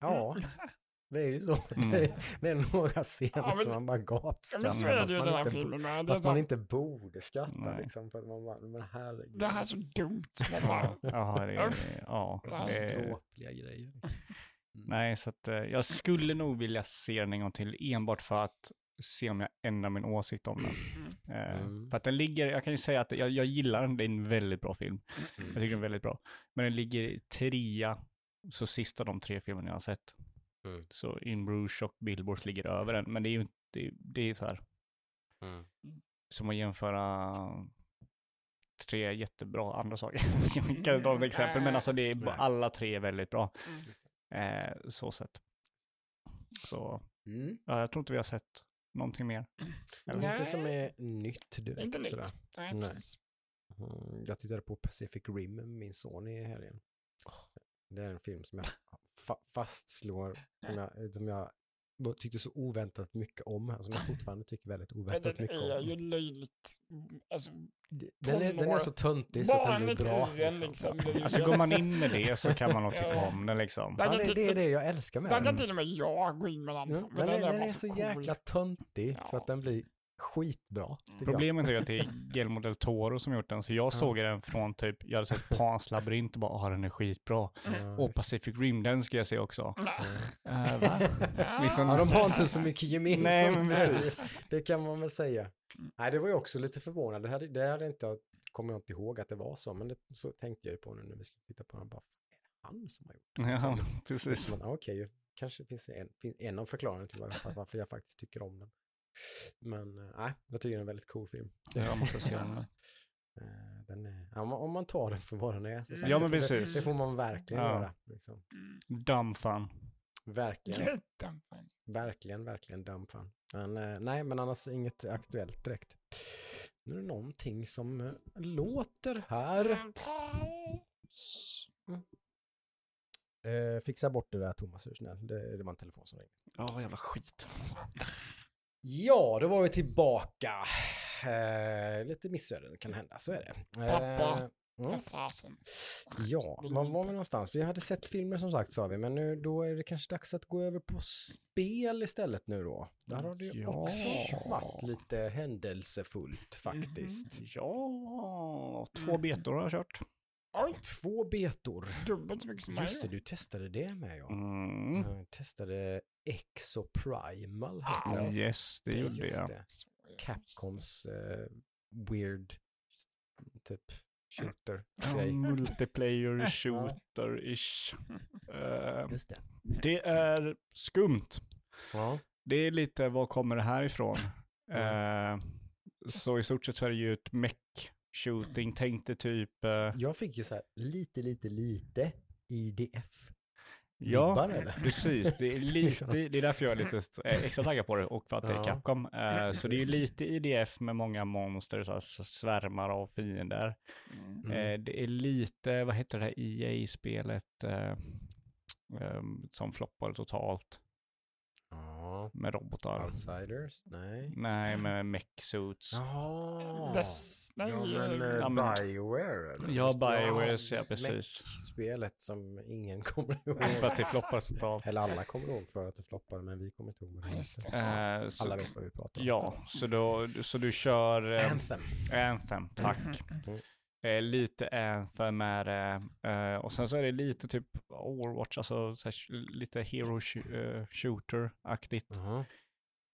Ja, det är ju så. Mm. Det, är, det är några scener Ja, men- som man bara gapskrattar. men så är det ju den här filmen med. Fast man inte borde skratta Nej. liksom. För att man bara, men herregud. det här är så dumt. Man bara, Ja, det är, Ja, det är, Dråpliga grejer. nej, så att eh, jag skulle nog vilja se den en gång till enbart för att se om jag ändrar min åsikt om den. Eh, Mm. För att den ligger, jag kan ju säga att jag, jag gillar den, det är en väldigt bra film. Mm. Jag tycker den är väldigt bra. Men den ligger i trea, så sista av de tre filmerna jag har sett. Mm. Så In Bruges och Billboards ligger över den, men det är ju inte, det, det är så här, Mm. som att jämföra tre jättebra andra saker. jag kan dra ett exempel, men alltså det är alla tre är väldigt bra. Mm. Eh, så sett. Så, Mm. ja, jag tror inte vi har sett någonting mer. Inte som är nytt direkt. Inte nytt. sådär. Nej, Nej. Mm, jag tittade på Pacific Rim med min son i helgen. Det är en film som jag fa- fastslår, som jag, som jag tyckte så oväntat mycket om, som jag fortfarande tycker väldigt Men oväntat den mycket är ju om. löjligt, alltså, Den är, den är så töntig så att den blir bra. den Liksom. liksom. Alltså går man in med det så kan man nog tycka Ja. om den liksom. Ja, kan det, det är det jag älskar med kan den. till och med jag gå in med den. Den är, den bara är så cool. jäkla töntig så att den blir skitbra. jag. Problemet är att det är Guillermo del Toro som gjort den, så jag såg den från typ, jag hade sett Pans labyrint och bara, ah den är skitbra. Ja, Och Pacific Rim, den ska jag se också. Nej. Uh, va? Liksom- Ja, de har inte så mycket gemensamt. Nej, men så precis. Det kan man väl säga. Mm. Nej, det var ju också lite förvånande. Det hade, det hade inte, kommer jag inte ihåg att det var så, men det, så tänkte jag ju på nu när vi skulle titta på den. Bara, är det han som har gjort det? Ja, precis. Men, Okej, kanske finns en, finns en av förklaringarna till varför, varför jag faktiskt tycker om den. Men eh, nej, jag tycker det är en väldigt cool film. Jag måste se den. Eh, Den är, om man- tar den för vad den är. Så sagt, Ja, det men får- precis. Det, det får man verkligen Ja. göra. Liksom. Dumb fun. Verkligen. Fan. Verkligen, verkligen dumb fan. Men eh, nej, men annars inget aktuellt direkt. Nu är det någonting som låter här. Eh, fixa bort det där Thomas, är snäll. Det, det var en telefon som ringde. Ja, jävla skit. Ja, då var vi tillbaka. Eh, lite missöden kan hända, så är det. Eh, Pappa. För fasen. Ja, Vill var var vi någonstans? Vi hade sett filmer som sagt sa vi, men nu, då är det kanske dags att gå över på spel istället nu då. Där har det ju Ja. också varit lite händelsefullt faktiskt. Ja, två betor har jag kört. Oj, Två betor. dubbelt så mycket som. Just det, du testade det med ja. Mm. Jag testade Exoprimal hette det. Yes, det gjorde jag. Capcoms eh, weird typ shooter grej. multiplayer shooter-ish. Eh, Just det. det är skumt. Ja. Det är lite, var kommer det här ifrån? Eh, så i stort sett så är det ju ett mech shooting, tänkte typ, eh, Jag fick ju så här lite, lite, lite IDF. Ja, Vibbar, eller? precis. Det är, lite, det är därför jag är lite eh, extra taggad på det och för att det är Ja. Capcom. Eh, så det är ju lite IDF med många monster, så här, svärmar av fiender. Mm. Eh, det är lite, vad heter det här EA-spelet eh, ehm, som floppade totalt Ja. med robotar? Outsiders? Nej. Nej, med mech suits. Jaha. Dess, nej, Ja, men, eh, Ja, men- Bioware eller? Ja, Bioware, ja, precis. Spelet som ingen kommer ihåg. För att det floppade totalt. Eller alla kommer ihåg för att det floppade, men vi kommer inte ihåg vad det Just heter. Eh, så, Alla vet vad vi pratar om. Ja, så, då, så du kör eh, Anthem. Anthem, tack. Mm. Eh, lite Anthem är det. Eh, och sen så är det lite typ Overwatch, alltså så här, lite hero sh- eh, shooter-aktigt. Jaha.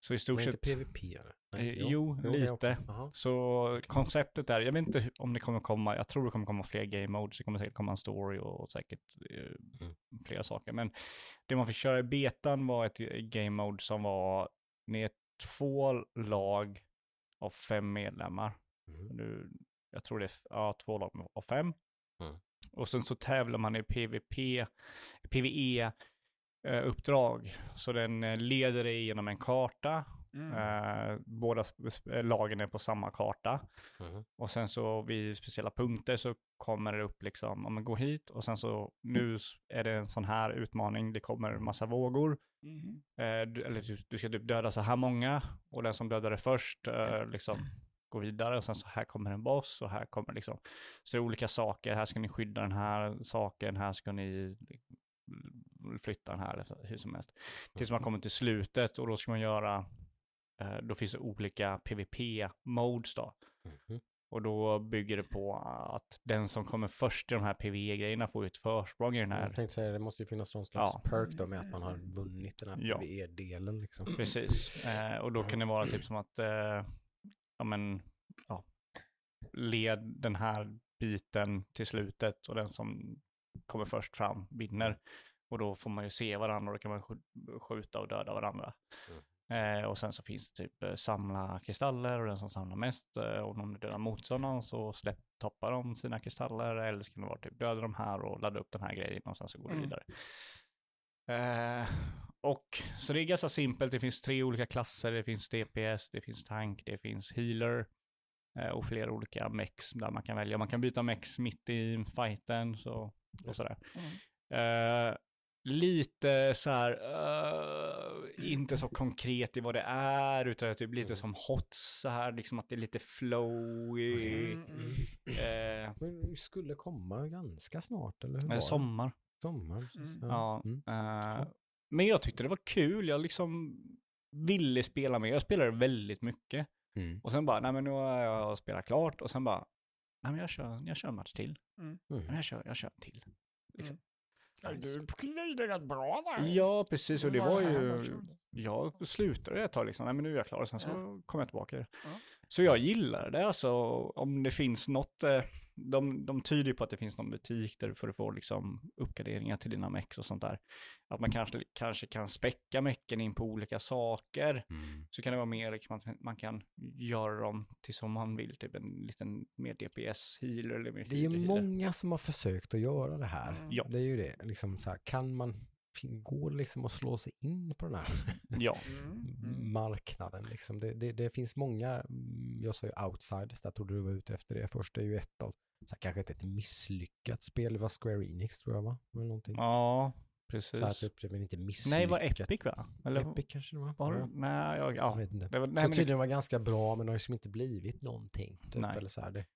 Så i stort inte sett, PVP eller? Eh, jo, är lite. också. Jaha. så konceptet är, jag vet inte om det kommer komma, jag tror det kommer komma fler game modes, det kommer säkert komma en story och säkert eh, Mm. flera saker. Men det man fick köra i betan var ett eh, game mode som var, ni är två lag av fem medlemmar. Mm. Nu, jag tror det är ja, två lag av fem. Mm. Och sen så tävlar man i PVP, PVE-uppdrag. Så den eh, leder dig genom en karta. Mm. Eh, båda lagen är på samma karta. Mhm. Och sen så vid speciella punkter så kommer det upp liksom, om man går hit och sen så nu är det en sån här utmaning, det kommer en massa vågor. Mhm. Eh, du, eller du, du ska typ döda så här många och den som dödar det först eh, liksom går vidare och sen så här kommer en boss och här kommer liksom, så det är olika saker, här ska ni skydda den här saken, här ska ni flytta den här, hur som helst. Tills man kommer till slutet och då ska man göra, eh, då finns det olika PVP-modes då. Mhm. Och då bygger det på att den som kommer först i de här PVE-grejerna får ju ett försprång i den här. Jag tänkte säga, det måste ju finnas någon slags Ja. perk då med att man har vunnit den här Ja. PVE-delen liksom. Precis. Eh, och då kan det vara typ som att, eh, ja men, ja, led den här biten till slutet och den som kommer först fram vinner. Och då får man ju se varandra och då kan man sk- skjuta och döda varandra. Eh, och sen så finns det typ eh, samla kristaller och den som samlar mest. Eh, om du dödar motståndaren så släpp, toppar de sina kristaller eller så kan det vara typ döda de här och ladda upp den här grejen och sen så går det Mm. vidare. Eh, och så det är ganska simpelt. Det finns tre olika klasser. Det finns DPS, det finns tank, det finns healer eh, och flera olika mex där man kan välja. Man kan byta mex mitt i fighten så, och sådär. Mm. Eh, lite så här, eh, inte så konkret i vad det är, utan typ lite Mm. som hots så här, liksom att det är lite flowy. Mm, mm. Men det skulle komma ganska snart, eller hur var det? sommar. Sommar, precis. Mm. Ja. Mm. men jag tyckte det var kul, jag liksom ville spela mer. Jag spelade väldigt mycket. Mm. Och sen bara, nej men nu har jag spelat klart och sen bara, nej men jag kör, jag kör en match till. Mm. Men jag kör, jag kör en till. Ja, Du plöjde rätt bra där. Ja, precis. Och det var ju, jag slutade ett tag liksom, nej men nu är jag klar och sen så kom jag tillbaka. Ja. Så jag gillar det alltså, om det finns något, eh, de, de tyder ju på att det finns någon butik där du får få liksom uppgraderingar till dina mex och sånt där. Att man kanske, kanske kan späcka mecken in på olika saker. Mm. Så kan det vara mer, liksom, att man kan göra dem till som man vill, typ en liten mer DPS-healer eller mer Det är ju många som har försökt att göra det här. Mm. Ja. Det är ju det, liksom så här, kan man, går det liksom att slå sig in på den här Ja, Mm. Mm. marknaden liksom. Det, det, det finns många, mm, jag sa ju outsiders, där trodde du var ute efter det. Först är ju ett av, så kanske inte ett misslyckat spel, det var Square Enix tror jag va? Eller någonting. ja precis. så typ, det väl inte misslyckat. Nej, var Epic va? Eller Epic kanske det var. var det? Nej, jag, Jag ja. vet inte. Det var, nej, så men det- tydligen var ganska bra, men det har liksom inte blivit någonting. Typ, Nej. eller så här, det,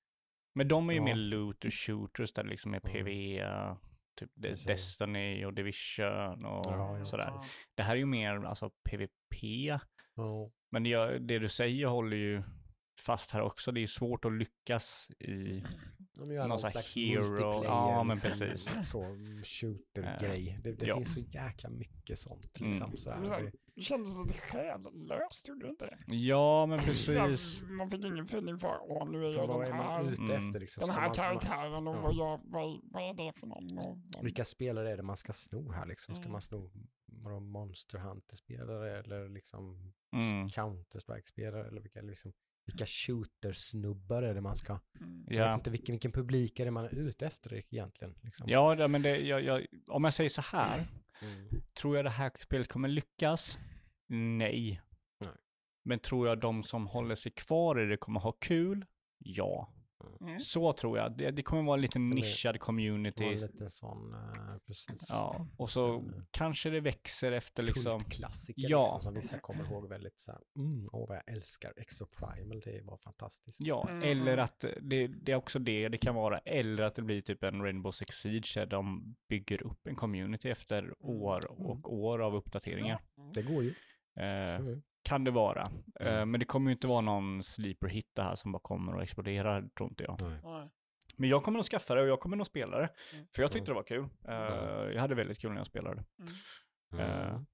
Men de är ju Ja. mer looter shooters där det liksom är Mm. PV, typ Precis. Destiny och Division och Ja, ja. sådär. Det här är ju mer alltså PVP. Men det, det du säger håller ju fast här också. Det är ju svårt att lyckas i... De gör Någon någon slags hero. multiplayer, Ja, men liksom, precis. Så, shooter-grej. Det, det ja. finns så jäkla mycket sånt. Mm. Liksom, sådär. Men så här, Det, kändes lite själlöst, gjorde det inte det? Ja, men precis. här, man fick ingen feeling för, åh nu är jag vad den man här, ute Mm. efter? Liksom? den här karaktären och ja. vad, jag, vad, vad är det för någon? Och, vilka spelare är det man ska sno här? Liksom? Ska Mm. man sno Monster Hunter-spelare eller liksom Mm. Counter-Strike-spelare? Eller vilka, liksom, vilka shooter-snubbar är det man ska... Mm. Jag vet inte vilken, vilken publik är det man är ute efter egentligen. Liksom. ja det- men det, jag, jag, om jag säger så här. Mm. Tror jag det här spelet kommer lyckas? Nej. Nej. Men tror jag de som håller sig kvar i det kommer ha kul? Ja. Mm. Så tror jag. Det, det kommer vara en liten nischad Det community. en liten sån, eh, precis. Ja, och så Den, eh, kanske det växer efter liksom. Kultklassiker Ja. liksom, som vissa kommer ihåg väldigt så här, mm, åh vad jag älskar Exo Primal, det var fantastiskt. Ja, Mm. eller att det, det är också det det kan vara. Eller att det blir typ en Rainbow Six Siege där de bygger upp en community efter år och år av uppdateringar. Mm. Det går ju. Eh, Mm. Kan det vara. Eh, Mm. men det kommer ju inte vara någon sleeper hit det här som bara kommer och exploderar, tror inte jag. Nej. Men jag kommer nog skaffa det och jag kommer nog spela det. Mm. För jag tyckte det var kul. Eh, Mm. jag hade väldigt kul när jag spelade. Mm. Eh, Mm.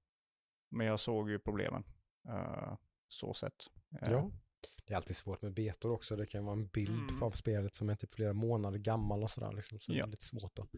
Men jag såg ju problemen. Uh, så sett. Eh, Ja. Det är alltid svårt med betor också. Det kan vara en bild Mm. av spelet som är typ flera månader gammal och sådär. Liksom, så det Ja. är lite svårt att...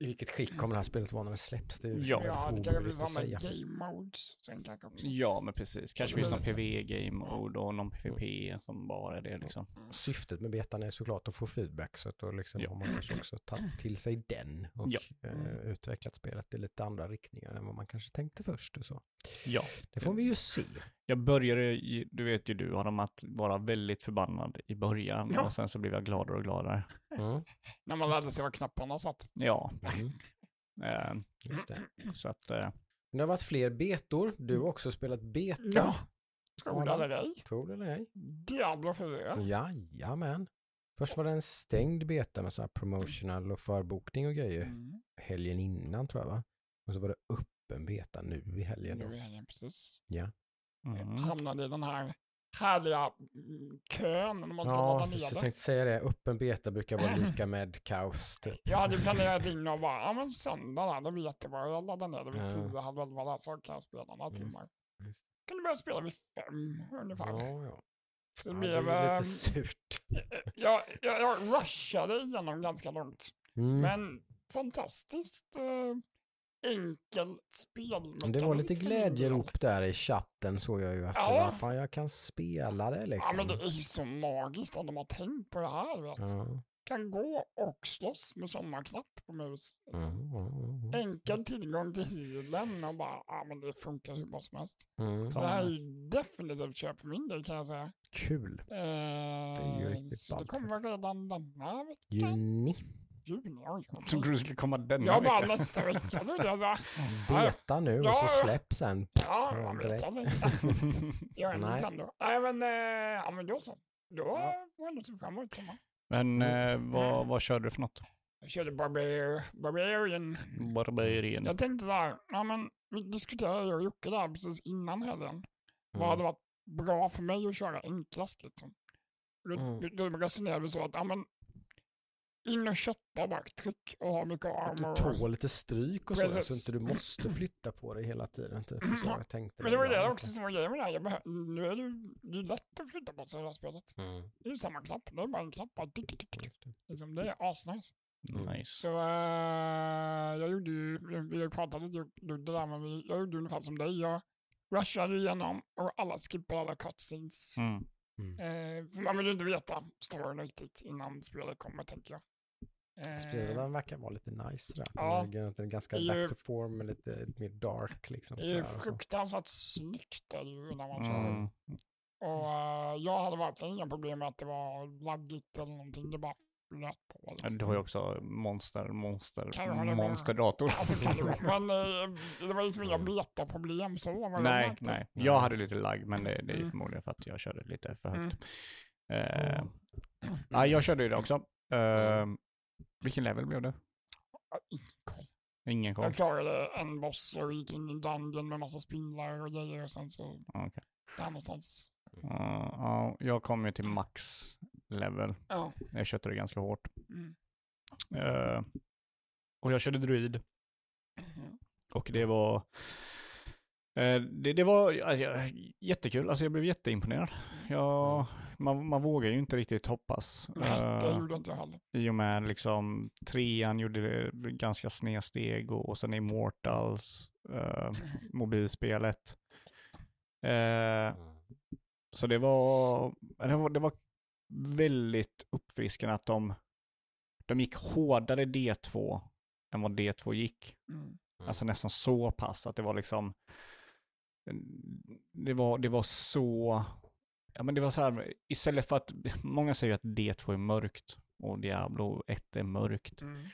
I vilket skick kommer det här spelet vara när det släpps? Det är liksom Ja, det kanske blir samma game modes. Sen kanske också. Ja, men precis. Kanske finns någon blir- PV-game mode och någon PVP som bara är det liksom. Mm. Syftet med betan är såklart att få feedback så att då liksom Ja. har man kanske också tagit till sig den och Ja. eh, Mm. utvecklat spelet i lite andra riktningar än vad man kanske tänkte först och så. Ja. Det får vi ju se. Jag började, du vet ju du Adam, att vara väldigt förbannad i början Ja. och sen så blev jag gladare och gladare. Mm. När man lärde sig var knapparna satt. Ja, Mm. eh, Just det. så att eh, Det har varit fler betor. Du har också spelat beta. Ja. Tror det eller ej. Tror det eller ej. Diablo 4. Jajamän. Först var det en stängd beta med så här promotional och förbokning och grejer. Mm. Helgen innan tror jag va? Och så var det öppen beta nu i helgen. Nu Då. är helgen precis. mm. Hamnade i den här härliga mm, kön när man ska ladda Ja, ner så jag det. tänkte säga det. Öppen beta brukar vara lika med kaos. Typ. Jag hade planerat in och bara, ja men söndag där, det blir jättebra. Jag laddar ner det vid Ja. tio, halv elva där så kan jag spela några timmar. just. Kan du börja spela vid fem ungefär. Ja, ja. Så ja det det blev, är eh, lite surt. jag, jag, jag rushade igenom ganska långt. Mm. Men fantastiskt eh, enkelt spel. Men det var lite glädjerop där i chatten så jag ju att Ja. det var, fan jag kan spela det Ja liksom. men det är ju så magiskt att de har tänkt på det här. Vet. Ja. Kan gå och slåss med samma knapp på mus. Liksom. Mm. Enkel tillgång till healen och bara, ja men det funkar hur bra som helst. Mm. Så det här är ju definitivt köp för min del kan jag säga. Kul. Eh, är ju riktigt så det kommer redan denna vecka. Juni. Juni, oj, oj, Trodde du skulle komma denna Jag bara vecka trodde jag. Så. Beta nu och Ja, så ja. släpp sen. Ja, jag vet aldrig. Jag är Nej. Nintendo. Nej men, eh, ja men då så. Då Ja. var det så fram emot sommar. Men eh, vad, vad körde du för något? Jag körde Barbar Barbarian. Barbarian. Jag tänkte så här, ja men vi diskuterade jag och Jocke där precis innan helgen. Vad hade Mm. varit bra för mig att köra enklast liksom? Då, Mm. då resonerade vi så att, ja men in och kötta bara, tryck och ha mycket Att armor. du tål lite stryk och så, Precis. så inte du måste flytta på dig hela tiden. Typ. Mm. Så jag tänkte Men det var det liksom. också som var grejen med det här. Jag behö- nu är det ju det är lätt att flytta på sig i det här spelet. Mm. Det är ju samma knapp, det är bara en knapp. Bara, tick, tick, tick. Liksom, det är asnice. Nice. Så eh, jag gjorde ju, vi har ju pratat lite om det där, men vi, jag gjorde ungefär som dig. Jag rushade igenom och alla skippade alla cutscenes. Mm. Mm. Eh, för man vill ju inte veta storyn riktigt innan spelet kommer, tänker jag. Eh, Spelaren verkar vara lite nice. Ja. Den är- den är ganska Det ju- back to form, lite mer dark liksom. det är ju sådär, och så. fruktansvärt snyggt är det ju när man kör. Mm. Och eh, jag hade verkligen inga problem med att det var laggigt eller någonting. Det bara flöt på. Liksom. Du har ju också monster, monster, monsterdator. Alltså. Men eh, det var liksom inga Mm. beta-problem så. nej, nej. Jag hade lite lagg, men det, det är Mm. förmodligen för att jag körde lite för högt. Mm. Eh, nej, jag körde ju det också. Eh, vilken level blev det? Ingen koll. Jag klarade en boss och gick in i en dungeon med massa spindlar och grejer och sen så Okej. där någonstans. Ja, ja, jag kom ju till max level. Ja. Jag köpte det ganska hårt. Mm. Eh, och jag körde druid. Mhm. Och det var, eh, det, det var alltså, jättekul, alltså jag blev jätteimponerad. Jag, man, man vågar ju inte riktigt hoppas. Nej, det eh, gjorde inte heller. I och med liksom trean gjorde det ganska snedsteg och, och sen Immortals, eh, mobilspelet. Så det var, det var, det var väldigt uppfriskande att de, de gick hårdare D2 än vad D2 gick. Mm. Alltså nästan så pass att det var liksom, det var, det var så, ja men det var så här, istället för att, många säger att D2 är mörkt och Diablo 1 är mörkt. Mm.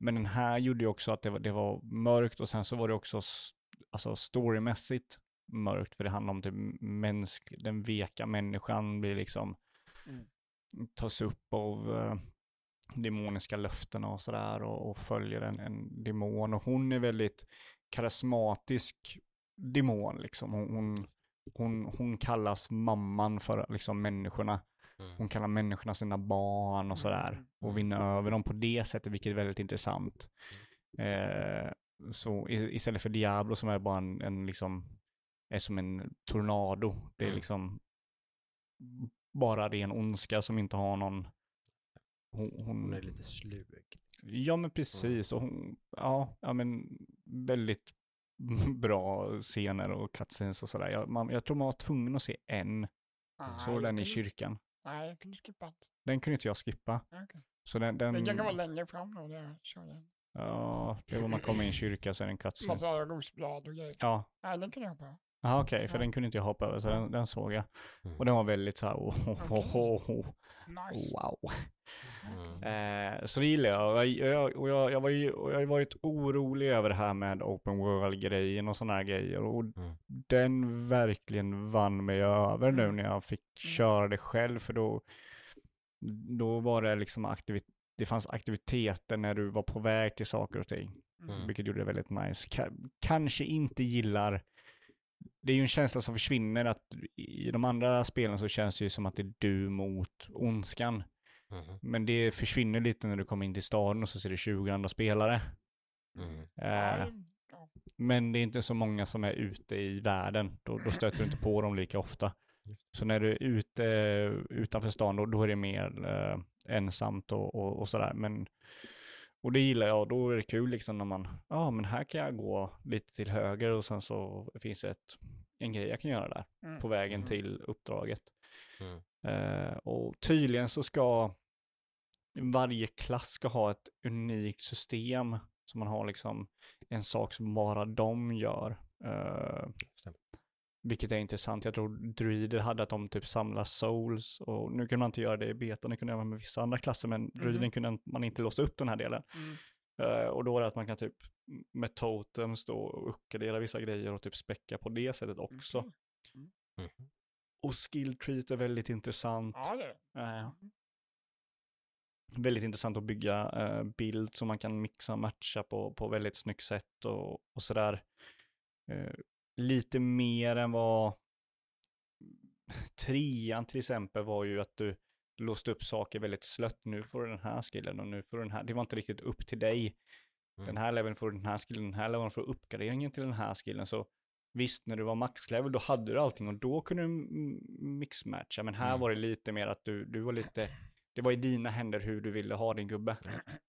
Men den här gjorde ju också att det var, det var mörkt och sen så var det också alltså storymässigt mörkt för det handlar om typ mänsk, den veka människan blir liksom Mm. tas upp av eh, demoniska löften och sådär och, och följer en, en demon och hon är väldigt karismatisk demon liksom. Hon, hon, hon, hon kallas mamman för liksom människorna. Hon kallar människorna sina barn och sådär. Mm. Och vinner över dem på det sättet, vilket är väldigt intressant. Eh, så istället för Diablo som är bara en, en liksom, är som en tornado. Det är Mm. liksom bara ren ondska som inte har någon... Hon, Hon hon, är lite slug. ja men precis, och hon, ja, ja men väldigt bra scener och cutscenes och sådär. Jag, man, jag tror man var tvungen att se en, Ah, så den i kyrkan. Nej, jag kunde skippa. Den kunde inte jag skippa. Okay. Så den, den, Det kan vara längre fram då, där jag körde. ja, det var man kommer i en kyrka så är det en cutscene. Massa rosblad och grejer. Ja, Nej, den kunde jag hoppa. Jaha, okej, för Ja. den kunde inte jag hoppa över, så den, den såg jag. Mm. Och den var väldigt så här, oh, oh, oh, oh, oh, Nice. wow. Mm. Eh, så det gillar jag. Och jag, och jag, jag, var ju, jag har varit orolig över det här med open world-grejen och sådana här grejer. Och Mm. den verkligen vann mig över nu Mm. när jag fick köra det själv. För då, då var det liksom aktivit det fanns aktiviteter när du var på väg till saker och ting. Mm. Vilket gjorde det väldigt nice. Ka- kanske inte gillar det är ju en känsla som försvinner att i de andra spelen så känns det ju som att det är du mot ondskan. Mm. Men det försvinner lite när du kommer in till staden och så ser du 20 andra spelare. Mm. Eh, men det är inte så många som är ute i världen. Då, då stöter du inte på dem lika ofta. Så när du är ute utanför stan, då, då är det mer eh, ensamt och, och, och sådär. Men, och det gillar jag, då är det kul liksom när man, ja ah, men här kan jag gå lite till höger och sen så finns det ett, en grej jag kan göra där Mm. på vägen Mm. till uppdraget. Mm. Eh, och tydligen så ska varje klass ska ha ett unikt system. Så man har liksom en sak som bara de gör. Eh. Vilket är intressant. Jag tror druider hade att de typ samlar souls. Och nu kunde man inte göra det i betan, det kunde man med vissa andra klasser. Men druiden kunde man inte låsa upp den här delen. Mm. Eh, och då är det att man kan typ med totems då uppgradera vissa grejer och typ späcka på det sättet också. Okej. Mm. Och skill treat är väldigt intressant. Ja, det. Eh, väldigt intressant att bygga eh, bild som man kan mixa och matcha på, på väldigt snyggt sätt och, och sådär. Lite mer än vad trean till exempel var ju att du låste upp saker väldigt slött. Nu får du den här skillen och nu får du den här. Det var inte riktigt upp till dig. Mm. Den här leveln får du den här skillen, den här leveln får du uppgraderingen till den här skillen. Så visst, när du var maxlevel då hade du allting och då kunde du mixmatcha. Men här Mm. var det lite mer att du, du var lite, det var i dina händer hur du ville ha din gubbe.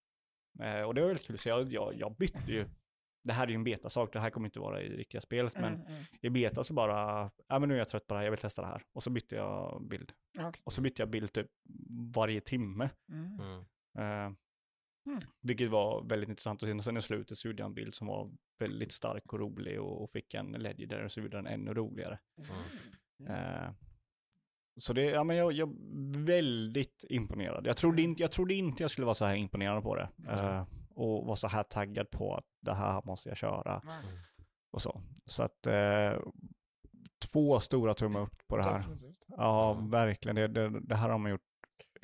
Eh, och det var väldigt kul, så jag, jag, jag bytte ju. Det här är ju en betasak, det här kommer inte vara i riktiga spelet, men Mm, mm. i beta så bara, ja men nu är jag trött på det här, jag vill testa det här. Och så bytte jag bild. Okej. Och så bytte jag bild typ varje timme. Mm. Mm. Mm. Vilket var väldigt intressant att se. Och sen i slutet så gjorde jag en bild som var väldigt stark och rolig och, och fick en legendary så gjorde den ännu roligare. Mm. Eh, så det, ja men jag, jag väldigt imponerad. Jag trodde, inte, jag trodde inte jag skulle vara så här imponerad på det. Eh, och vara så här taggad på att det här måste jag köra Nej. och så. Så att eh, två stora tummar upp på det här. Definitivt. Ja, Mm. verkligen. Det, det, det här har man gjort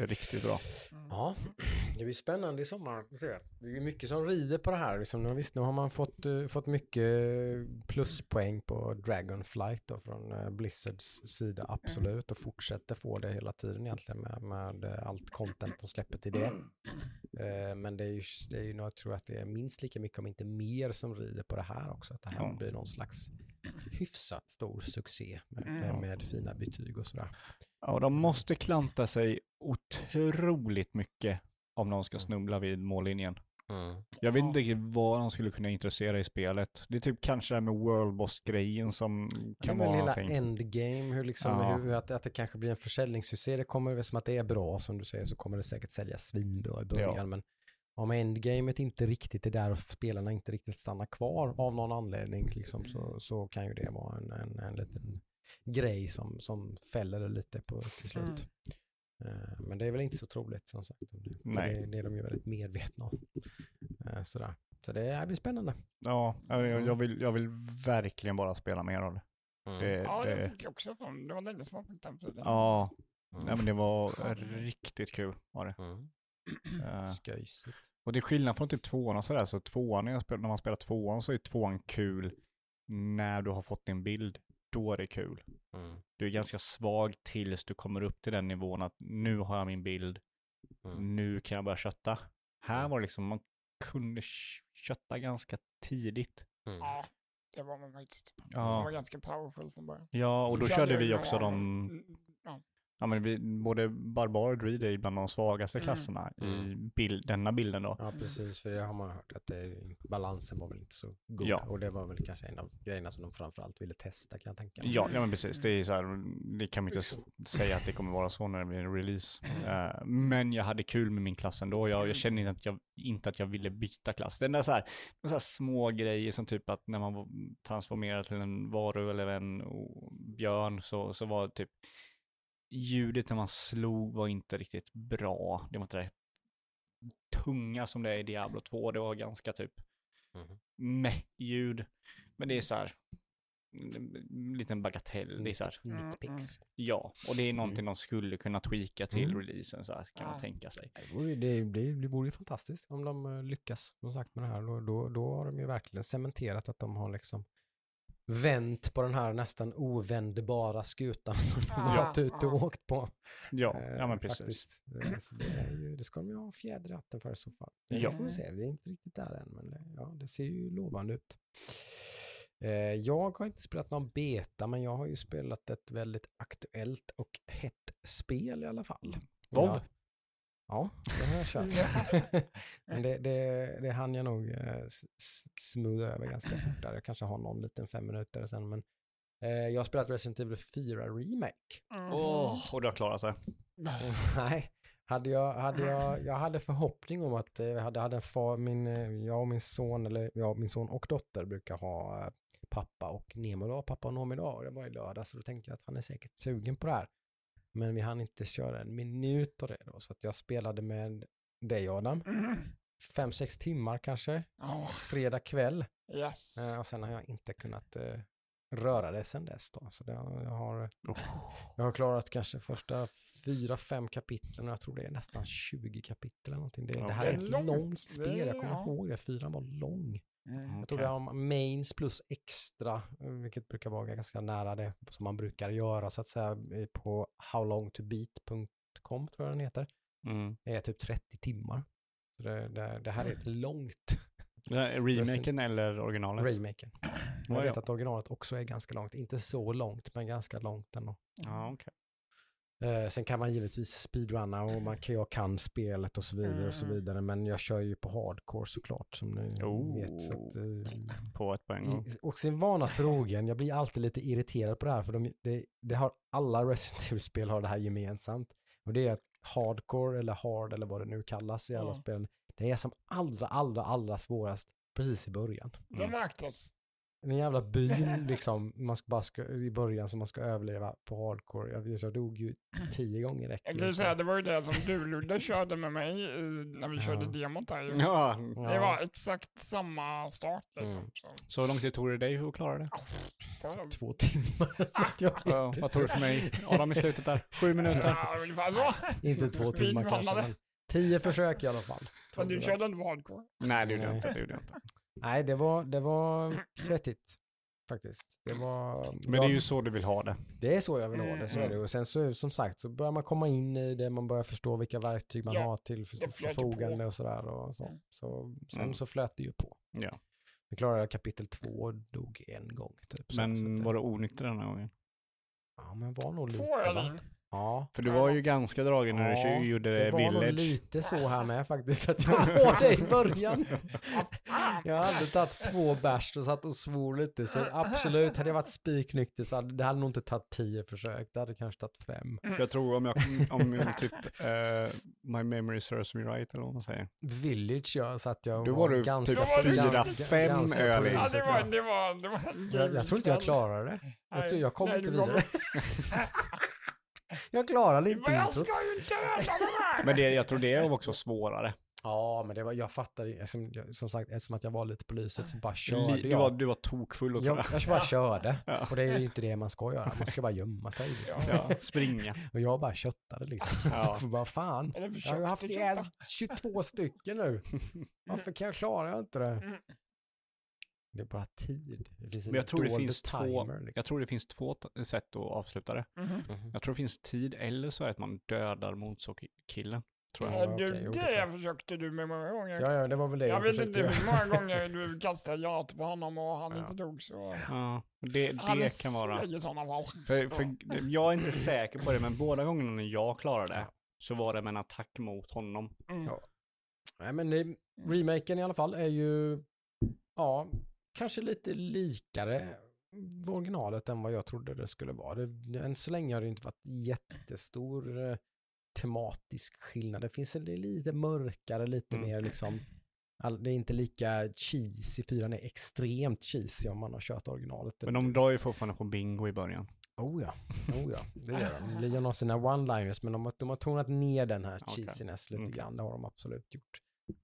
riktigt bra. Mm. Ja, det blir spännande i sommar. Det är mycket som rider på det här. Liksom, nu- visst, nu har man fått, eh, fått mycket pluspoäng på Dragonflight då, från eh, Blizzards sida, absolut. Och fortsätter få det hela tiden egentligen med, med eh, allt content de släpper till det. Eh, Men det är ju, det är ju jag tror att det är minst lika mycket, om inte mer, som rider på det här också. Att det här Ja. blir någon slags hyfsat stor succé med, Mm. med, med fina betyg och sådär. Ja, och de måste klanta sig otroligt mycket om de ska snubbla vid mållinjen. Jag vet inte riktigt vad de skulle kunna intressera i spelet. Det är typ kanske det här med World Boss-grejen som Det kan är väl vara hela någonting. endgame, hur liksom, Ja. hur, att, att det kanske blir en försäljningssuccé. Det kommer väl som att det är bra, som du säger, så kommer det säkert sälja svinbra i början. Ja. Men om endgamet inte riktigt är där och spelarna inte riktigt stannar kvar av någon anledning, liksom, så, så kan ju det vara en, en, en liten grej som, som fäller det lite på, till slut. Mm. Eh, Men det är väl inte så troligt som sagt. Nej. det, det är de ju väldigt medvetna om. Eh, Sådär. Så det blir spännande. Ja, jag, jag, vill, jag vill verkligen bara spela mer av det. det, Ja, jag det fick också fram. Det var länge sedan man fick den tiden. ja, Mm. nej, men det var riktigt kul. Var det. Mm. Sköjsigt. och det är skillnad från typ tvåan och sådär. Så tvåan, när, jag spel, när man spelar tvåan så är tvåan kul när du har fått din bild. Då är det kul. Mm. Du är ganska svag tills du kommer upp till den nivån att nu har jag min bild. Mm. Nu kan jag börja kötta. Här Mm. var det liksom, man kunde kö- kötta ganska tidigt. Mm. Ja, det var man faktiskt. Det Ja, var ganska powerful från början. ja och då körde vi också de, mm, Ja, ja men vi, både barbar och druid är bland de svagaste Mm. klasserna i Mm. bild, denna bilden då. Ja, precis. För det har man hört att det, balansen var väl inte så god. Ja. Och det var väl kanske en av grejerna som de framförallt ville testa kan jag tänka mig. Ja, ja men precis. Det är så här, det kan man inte s- säga att det kommer vara så när det blir en release. Eh, men jag hade kul med min klass ändå. Jag, jag kände inte att jag, inte att jag ville byta klass. Det är så här, det är så här små grejer som typ att när man var- transformerar till en varu eller en björn så, så var typ ljudet när man slog var inte riktigt bra. Det var inte det tunga som det är i Diablo 2. Det var ganska typ Mhm. meh ljud. Men det är så här, en liten bagatell. Det är så här, Mm, Nitpicks. ja, och det är någonting de skulle kunna tweaka till Mm. releasen så här, kan man tänka sig. Det vore, det, det, det vore ju fantastiskt om de eh, lyckas som sagt med det här. Då, då, då har de ju verkligen cementerat att de har liksom vänt på den här nästan ovändbara skutan som de har varit ute och ja. åkt på. Ja, Eh, ja men precis. Eh, Så det, är ju, det ska de ju ha fjäder i hatten för i så fall. Ja. Ja. får vi se, vi är inte riktigt där än, men det, ja, det ser ju lovande ut. Eh, Jag har inte spelat någon beta, men jag har ju spelat ett väldigt aktuellt och hett spel i alla fall. WoW? Ja, det har jag kört. men det, det, det hann jag nog eh, smooth över ganska fort där. Jag kanske har någon liten fem minuter sen, men eh, jag har spelat Resident Evil 4 Remake. Mhm. Åh, och du har klarat det. Nej, hade jag, hade jag, jag hade förhoppning om att eh, jag hade, hade en far, min, eh, jag och min son, eller ja, min son och dotter brukar ha pappa och Nemo dag, pappa och Nomi dag. Och det var i lördag, så då tänkte jag att han är säkert sugen på det här. Men vi hann inte köra en minut av det då, så att jag spelade med dig Adam. Mhm. Fem, sex timmar kanske, Ja, fredag kväll. yes. Eh, och sen har jag inte kunnat eh, röra det sen dess då. Så det, jag, har, jag har klarat kanske första fyra, fem kapitlen och jag tror det är nästan 20 kapitel eller någonting. Det, det här är Okej. ett Långt. långt Det spel, är- jag kommer ja. ihåg det. Fyran var lång. Mm. Jag tror det är mains plus extra, vilket brukar vara ganska nära det som man brukar göra så att säga på howlongtobeat.com tror jag den heter. Mm. Det är typ 30 timmar. Så det, det, det här är ett långt Remaken eller originalet? remaken. Ja, Jag vet att originalet också är ganska långt. Inte så långt, men ganska långt ändå. Ja, okej. Eh, sen kan man givetvis speedrunna och man kan, jag kan spelet och så vidare och så Mm. vidare. Men jag kör ju på hardcore såklart som ni Oh. vet. Så att, eh, På ett poäng. och sin vana trogen, jag blir alltid lite irriterad på det här för de, det, det har alla Resident Evil-spel har det här gemensamt. Och det är att hardcore eller hard eller vad det nu kallas i alla Ja. spelen, det är som allra, allra, allra svårast precis i början. Det Mm. märktes. Den jävla byn liksom, man ska bara ska, i början som man ska överleva på hardcore. Jag, jag dog ju tio gånger räcker Jag kan ju säga, det var ju det som du Ludde körde med mig i, när vi körde Ja. demot där ju. Ja, Det var exakt samma start liksom. Mm. Så, så hur lång tid tog det dig att klara det? Två timmar. Ja, vad tog det för mig? Adam i slutet där? Sju minuter? ja, ungefär så. Inte två timmar kanske, men tio försök i alla fall. Men du körde inte hardcore? Nej, det gjorde jag inte. Det gjorde jag inte. Nej, det var, det var svettigt faktiskt. Det var... Men det är ju så du vill ha det. Det är så jag vill ha det, så är Mm. det. Och sen så, som sagt, så börjar man komma in i det, man börjar förstå vilka verktyg man Ja, har till förfogande och sådär. Och så. Mm. Så, sen Mm. så flöt det ju på. Ja. Vi klarade kapitel två och dog en gång. Typ. Så, så Men att var det, du onykter den här gången? Ja, men var nog Två lite öl. Ja. För du var ju ganska dragen när du Ja, kö- gjorde Det var nog Village. lite så här med faktiskt, att jag var det i början. Jag hade tagit två bärs och satt och svor lite, så absolut, hade jag varit spiknykter så hade det hade nog inte tagit tio försök, det hade kanske tagit fem. För jag tror om jag, om jag typ, eh, my memory serves me right eller vad man säger. Village ja, så att jag Då var du ganska, typ fyra, fem öl in. Ja, det var, det var, det var jag, jag tror inte jag klarade det. Jag, tror, jag kom nej, inte du kommer- vidare. Jag klarade inte Men jag introt. ska ju inte döda det här! Men det, jag tror det var också svårare. Ja, men det var, jag fattade, som, jag- som sagt, eftersom att jag var lite på lyset så bara körde Li, du, jag. var, du var tokfull och jag, sådär. jag bara körde. Ja. Och det är ju inte det man ska göra, man ska bara gömma sig. liksom. Ja, springa. Och jag bara köttade liksom. Ja. För bara fan, jag har ju haft ihjäl köpa. 22 stycken nu. Varför kan jag klara jag inte det? Mm. Det är bara tid. Det finns en Men jag tror det finns två, timer, liksom. jag tror det finns två sätt att avsluta det. Mhm. Mhm. Jag tror det finns tid eller så är det att man dödar motorsågskillen. Tror jag. Ja, du, jo, det jag. försökte du med många gånger. Ja, ja, det var väl det jag jag, vet inte hur många gånger du kastade granater på honom och han Ja. inte dog så. Ja, det, Han det kan vara. i sådana fall. För, för jag är inte säker på det, men båda gångerna när jag klarade det så var det med en attack mot honom. Mm. Ja. Nej, men det, remaken i alla fall är ju, ja, kanske lite likare originalet än vad jag trodde det skulle vara. Det, än så länge har det inte varit jättestor eh, tematisk skillnad. Det finns en, det lite mörkare, lite Mm. mer liksom, all, det är inte lika cheesy, fyran är extremt cheesy om man har kört originalet. Men de drar ju fortfarande på bingo i början. Oh ja, oh ja, det gör de. Leon har sina one-liners, men de de har tonat ner den här cheesiness lite Okej. grann, det har de absolut gjort.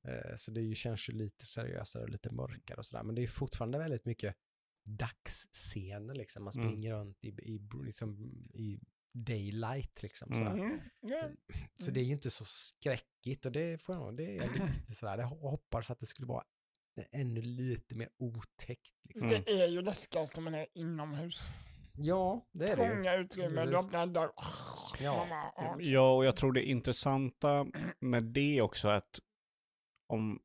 Eh, så det ju, känns ju lite seriösare och lite mörkare och sådär, men det är fortfarande väldigt mycket dagsscener liksom, man Mm. springer runt i, i, liksom, i daylight liksom. Mm. Sådär. Mm. Ja. Så det är ju inte så skräckigt och det får jag det är lite sådär, jag hoppas att det skulle vara ännu lite mer otäckt. Liksom. Mm. Det är ju läskigast om man är inomhus. Ja, det är det ju. Trånga utrymmen, du öppnar en dörr. Ja. Ja. Ja, och jag tror det intressanta med det också är att om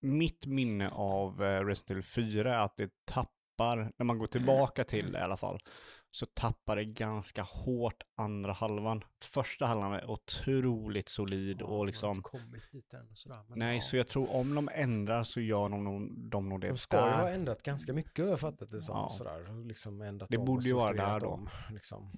mitt minne av eh, Resident Evil 4 är att det tappar, när man går tillbaka till det i alla fall, så tappar det ganska hårt andra halvan. Första halvan är otroligt solid Ja, och liksom, inte kommit dit än och sådär. Nej, ja. så jag tror om de ändrar så gör de nog, de nog det De ska ju ha ändrat ganska mycket har jag fattat det som. Ja. Sådär. Liksom ändrat Det borde ju vara där då. Om, liksom.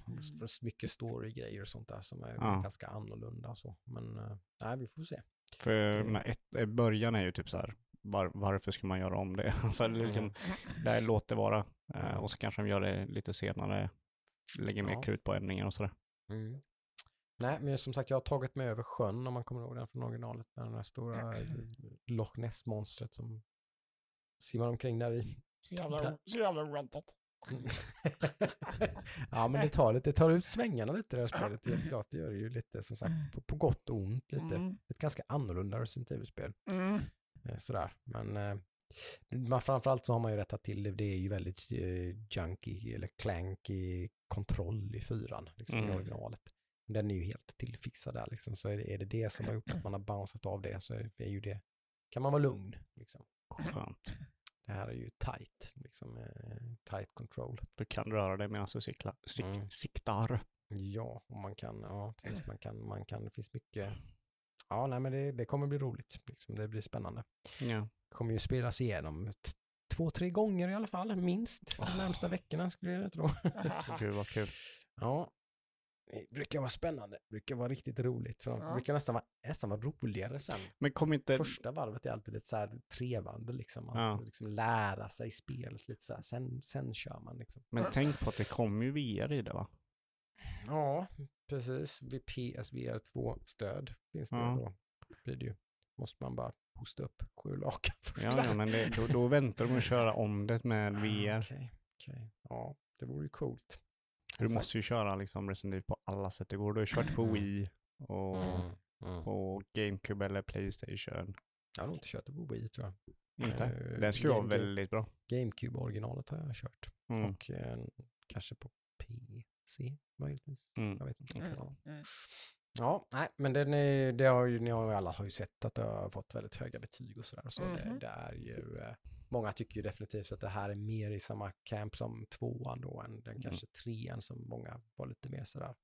Mycket story-grejer och sånt där som är Ja. ganska annorlunda. Så. Men eh, nej, vi får se. För med ett, eh, början är ju typ så här, var, varför ska man göra om det? så liksom, där låt det vara. Mm. och så kanske de gör det lite senare, lägger mer Ja. krut på ändringar och sådär. Mm. Nej, men som sagt jag har tagit mig över sjön om man kommer ihåg den från originalet. Den där stora Loch Ness-monstret som simmar omkring där i. Så jävla, så jävla oväntat. ja, men det tar, lite, det tar ut svängarna lite det här spelet. Helt klart, det gör det ju lite som sagt på, på gott och ont. Lite. Mm. Ett ganska annorlunda Resident Evil-spel. Mm. Eh, Sådär, men eh, man, framförallt så har man ju rättat till det. Det är ju väldigt eh, junky eller clanky kontroll i fyran, liksom Mm. i originalet. Den är ju helt tillfixad där liksom, så är det, är det det som har gjort att man har bounceat av det så är, är ju det, kan man vara lugn liksom. Skönt. Det här är ju tight, liksom eh, tight control. Du kan röra dig medan du sikla, sik, Mm. siktar. Ja, och man kan, ja precis, man kan, man kan, det finns mycket, ja nej men det, det kommer bli roligt, liksom. det blir spännande. Ja. kommer ju spelas igenom två, tre gånger i alla fall, minst, de närmsta veckorna skulle jag tro. Gud vad kul. ja. Det brukar vara spännande, det brukar vara riktigt roligt. För Ja. Det brukar nästan vara, nästan vara roligare sen. Men kom inte... Första varvet är alltid lite så här trevande liksom. Att Ja. liksom lära sig spelet lite så här. Sen, sen kör man liksom. Men tänk på att det kommer ju VR i det va? Ja, precis. Vid PSVR 2-stöd finns det Ja. då. Blir det ju. Måste man bara hosta upp sju lakan först. Ja, ja men det, då, då väntar de att köra om det med Ah, VR. Okej, okej. Ja, det vore ju coolt. Du Som måste ju köra liksom Resident Evil på alla sätt det går. Du har kört på Mm. Wii och Mm, mm. på GameCube eller Playstation. Jag har nog inte kört det på Wii tror jag. Inte? Eh, Den skulle vara väldigt bra. GameCube-originalet har jag kört. Mm. Och eh, kanske på PC möjligtvis. Mm. Jag vet inte. Mm. Ja. Mm. Ja, nej, men den är, det har ju, ni har ju alla har ju sett att det har fått väldigt höga betyg och sådär. Så det, Mhm. det är ju, eh, många tycker ju definitivt att det här är mer i samma camp som tvåan då än den Mm. kanske trean som många var lite mer sådär.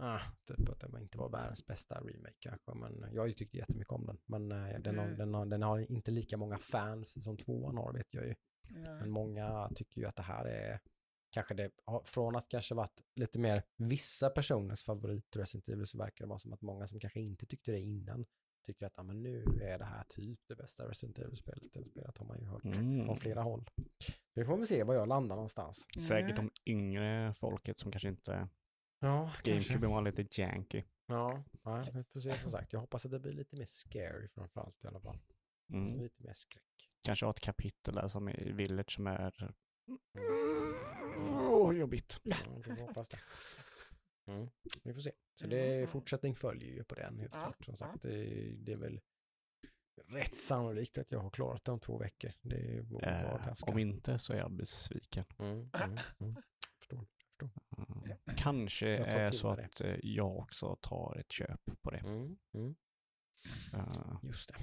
Ah, typ att det inte var världens bästa remake kanske, men jag har ju tyckt jättemycket om den. Men eh, den, har, Mm. den, har, den har inte lika många fans som tvåan har vet jag ju. Ja. Men många tycker ju att det här är kanske det, från att kanske varit lite mer vissa personers favorit Resident Evil så verkar det vara som att många som kanske inte tyckte det innan tycker att ah, men nu är det här typ det bästa Resident Evil-spelet det spelat har man ju hört Mm. från flera håll. Vi får väl se var jag landar någonstans. Säkert Mm. de yngre folket som kanske inte... Ja, GameCube var lite janky. Ja, nej, vi får se som sagt. Jag hoppas att det blir lite mer scary framförallt i alla fall. Mm. Lite mer skräck. Kanske ha ett kapitel där som i Village som är... Mm. Åh, jobbigt. Ja, hoppas det. Mm, vi får se. Så det Mm. fortsättning följer ju på den helt Ja, klart. Som ja. sagt, det, det är väl rätt sannolikt att jag har klarat det om två veckor. Det borde vara Eh, ganska... om inte så är jag besviken. Mm, mm, mm. Förstår. Mm. Kanske är så det. att eh, jag också tar ett köp på det. Mm, mm. Eh, Just det.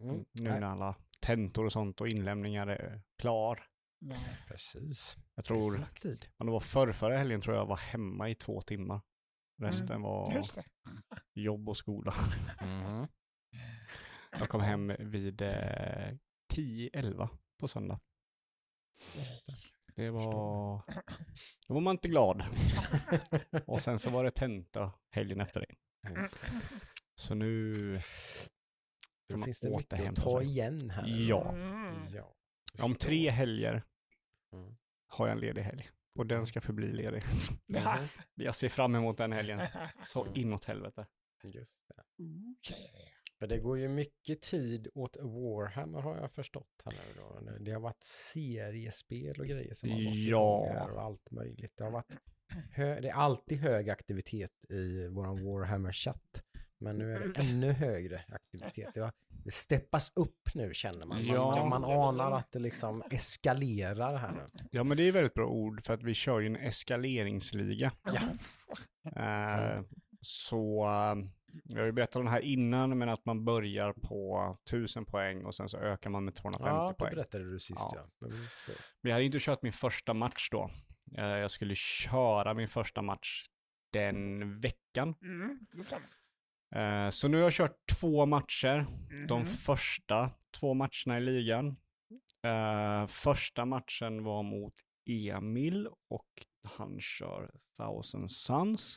Mm. nu när alla tentor och sånt och inlämningar är klar. Ja. precis. Jag tror, Exakt ja, det var förr, förra helgen tror jag var hemma i två timmar. Resten var Just det. jobb och skola. Mhm. Jag kom hem vid eh, 10-11 på söndag. Det var... Då var man inte glad. Och sen så var det tenta helgen efter det. Så nu... Då finns det mycket att ta igen här. Ja. Mm. ja. Om tre helger Mm. har jag en ledig helg. Och den ska förbli ledig. Mhm. Jag ser fram emot den helgen. Så Mm. inåt helvete. Just det. Okej. För det går ju mycket tid åt Warhammer har jag förstått. Här nu då. Det har varit seriespel och grejer som har gått Ja. och allt möjligt. Det, har varit hö- det är alltid hög aktivitet i våran Warhammer-chatt. Men nu är det ännu högre aktivitet. Det, har, det steppas upp nu känner man. Ja. Man, man anar att det liksom eskalerar här nu. Ja men det är väldigt bra ord för att vi kör ju en eskaleringsliga. Ja. Eh, så eh, jag har ju berättat om det här innan men att man börjar på 1000 poäng och sen så ökar man med 250 Ja, det poäng. berättade du sist Ja. ja. Men jag hade inte kört min första match då. Eh, jag skulle köra min första match den veckan. Mm. Eh, så nu har jag kört två matcher. De Mhm. första två matcherna i ligan. Eh, första matchen var mot Emil och han kör Thousand Suns.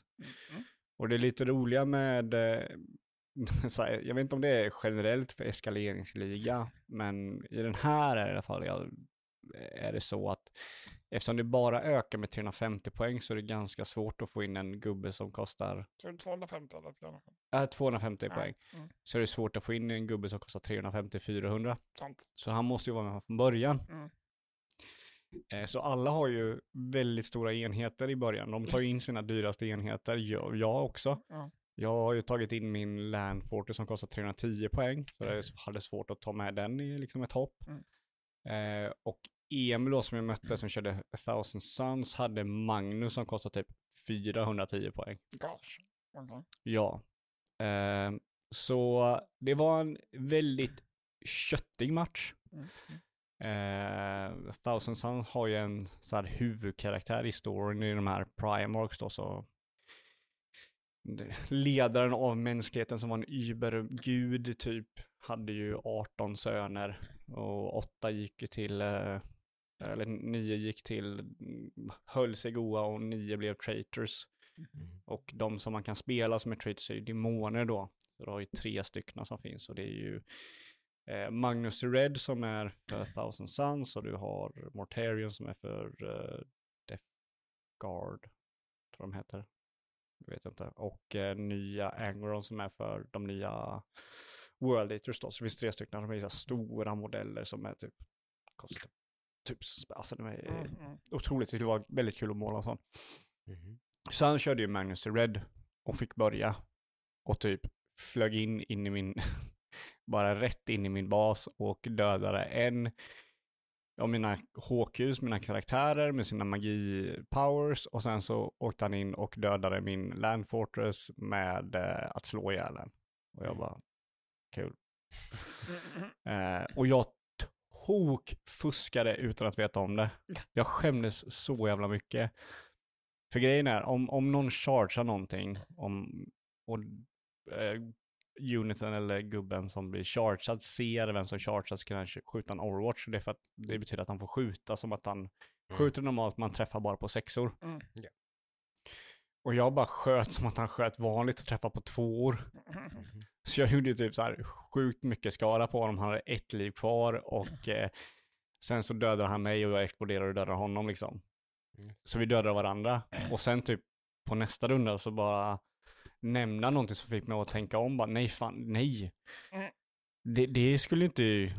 Mm. Och det är lite roliga med, eh, här, jag vet inte om det är generellt för eskaleringsliga, men i den här är det i alla fall är det så att eftersom det bara ökar med 350 poäng så är det ganska svårt att få in en gubbe som kostar Så 250 eller något äh, 250 Ja, poäng. mm. Så är det svårt att få in en gubbe som kostar 350-400. Sant. Så han måste ju vara med från början. Mm. Eh, Så alla har ju väldigt stora enheter i början. De tar ju Just in sina dyraste enheter, jag, jag också. Ja. Jag har ju tagit in min Landforter som kostar 310 poäng. Så jag hade svårt att ta med den i liksom ett hopp. Mm. Eh, och Emil då som jag mötte som körde A Thousand Suns hade Magnus som kostar typ 410 poäng. Gosh. Okej. Ja. Eh, så det var en väldigt köttig match. Mm. Eh, Thousand Suns har ju en så här huvudkaraktär i storyn i de här Primarks då så ledaren av mänskligheten som var en übergud typ hade ju 18 söner och åtta gick till eh, eller nio gick till höll sig goa och nio blev traitors. Mm. Och de som man kan spela som är traitors är ju demoner då. Så du har ju tre stycken som finns och det är ju eh, Magnus Red som är för Thousand Suns och du har Mortarion som är för uh, Death Guard, tror de heter. Jag vet inte. Och eh, nya Angeron som är för de nya World Eaters då. Så det finns tre stycken, de är så stora modeller som är typ, kostar typ, alltså de är Mm, mm. otroligt, det var väldigt kul att måla och sånt. Så han körde ju Magnus the Red och fick börja och typ flög in, in i min, bara rätt in i min bas och dödade en av mina HQs, mina karaktärer med sina magi-powers och sen så åkte han in och dödade min Land Fortress med eh, att slå ihjäl den. Och jag bara, kul. Mm, mm. Eh, och jag tok fuskade utan att veta om det. Jag skämdes så jävla mycket. För grejen är, om, om någon chargear någonting, om, och eh, uniten eller gubben som blir chargead ser vem som chargear så kan han sk- skjuta en overwatch. Det, är för att, det betyder att han får skjuta som att han skjuter normalt, man träffar bara på sexor. Mm. Och jag bara sköt som att han sköt vanligt och träffade på tvåor. Så jag gjorde typ så här sjukt mycket skada på honom. Han hade ett liv kvar och eh, sen så dödade han mig och jag exploderade och dödade honom liksom. Så vi dödade varandra. Och sen typ på nästa runda så bara nämna någonting som fick mig att tänka om. Bara, nej fan, nej. Mm. Det, det skulle inte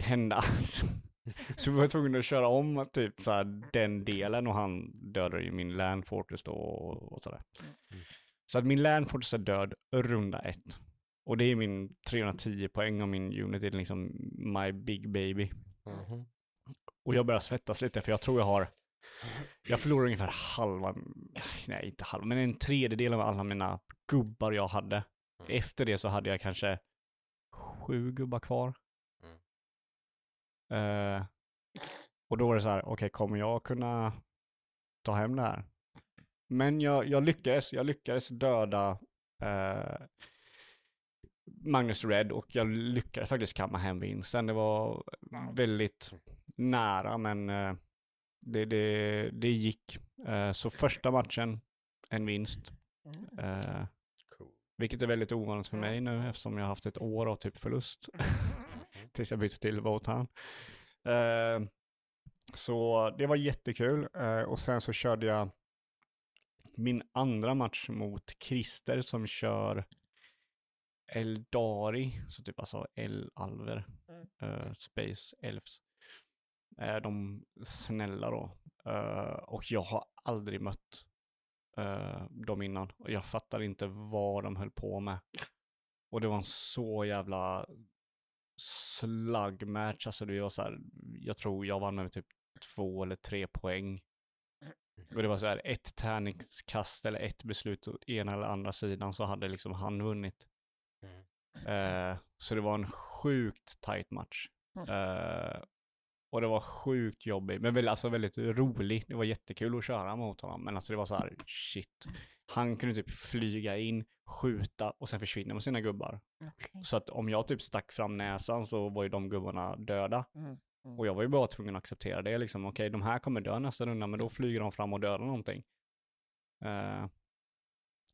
hända. Så vi var tvungna att köra om typ så här, den delen och han dödade ju min Land Fortress då och, och sådär. Mm. Så att min Land Fortress är död runda ett. Och det är min 310 poäng och min unit är liksom my big baby. Mhm. Och jag börjar svettas lite för jag tror jag har, jag förlorar ungefär halva, nej inte halva, men en tredjedel av alla mina gubbar jag hade. Mm. Efter det så hade jag kanske sju gubbar kvar. Mm. Eh, och då var det så här, okej kommer jag kunna ta hem det här? Men jag, jag lyckades, jag lyckades döda eh, Magnus Red och jag lyckades faktiskt kamma hem vinsten. Det var Nice. väldigt nära men eh, det, det, det gick. Eh, så första matchen, en vinst. Mm. Eh, vilket är väldigt ovanligt för mig nu eftersom jag har haft ett år av typ förlust. tills jag bytte till Votan. Eh, så det var jättekul eh, och sen så körde jag min andra match mot Christer som kör Eldari, så typ alltså L-alver, Mm. eh, Space Elves. Eh, de snälla då. Eh, och jag har aldrig mött eh, dem innan och jag fattar inte vad de höll på med. Och det var en så jävla slugmatch, alltså det var så här, jag tror jag vann med typ två eller tre poäng. Och det var så här ett tärningskast eller ett beslut åt ena eller andra sidan så hade liksom han vunnit. Mm. Eh, så det var en sjukt tight match. Mm. Eh, och det var sjukt jobbig, men väl, alltså väldigt rolig. Det var jättekul att köra mot honom, men alltså det var så här, shit. Han kunde typ flyga in, skjuta och sen försvinna med sina gubbar. Okej. Så att om jag typ stack fram näsan så var ju de gubbarna döda. Mm. Och jag var ju bara tvungen att acceptera det liksom. Okej, de här kommer dö nästa runda, men då flyger de fram och dödar någonting. Eh,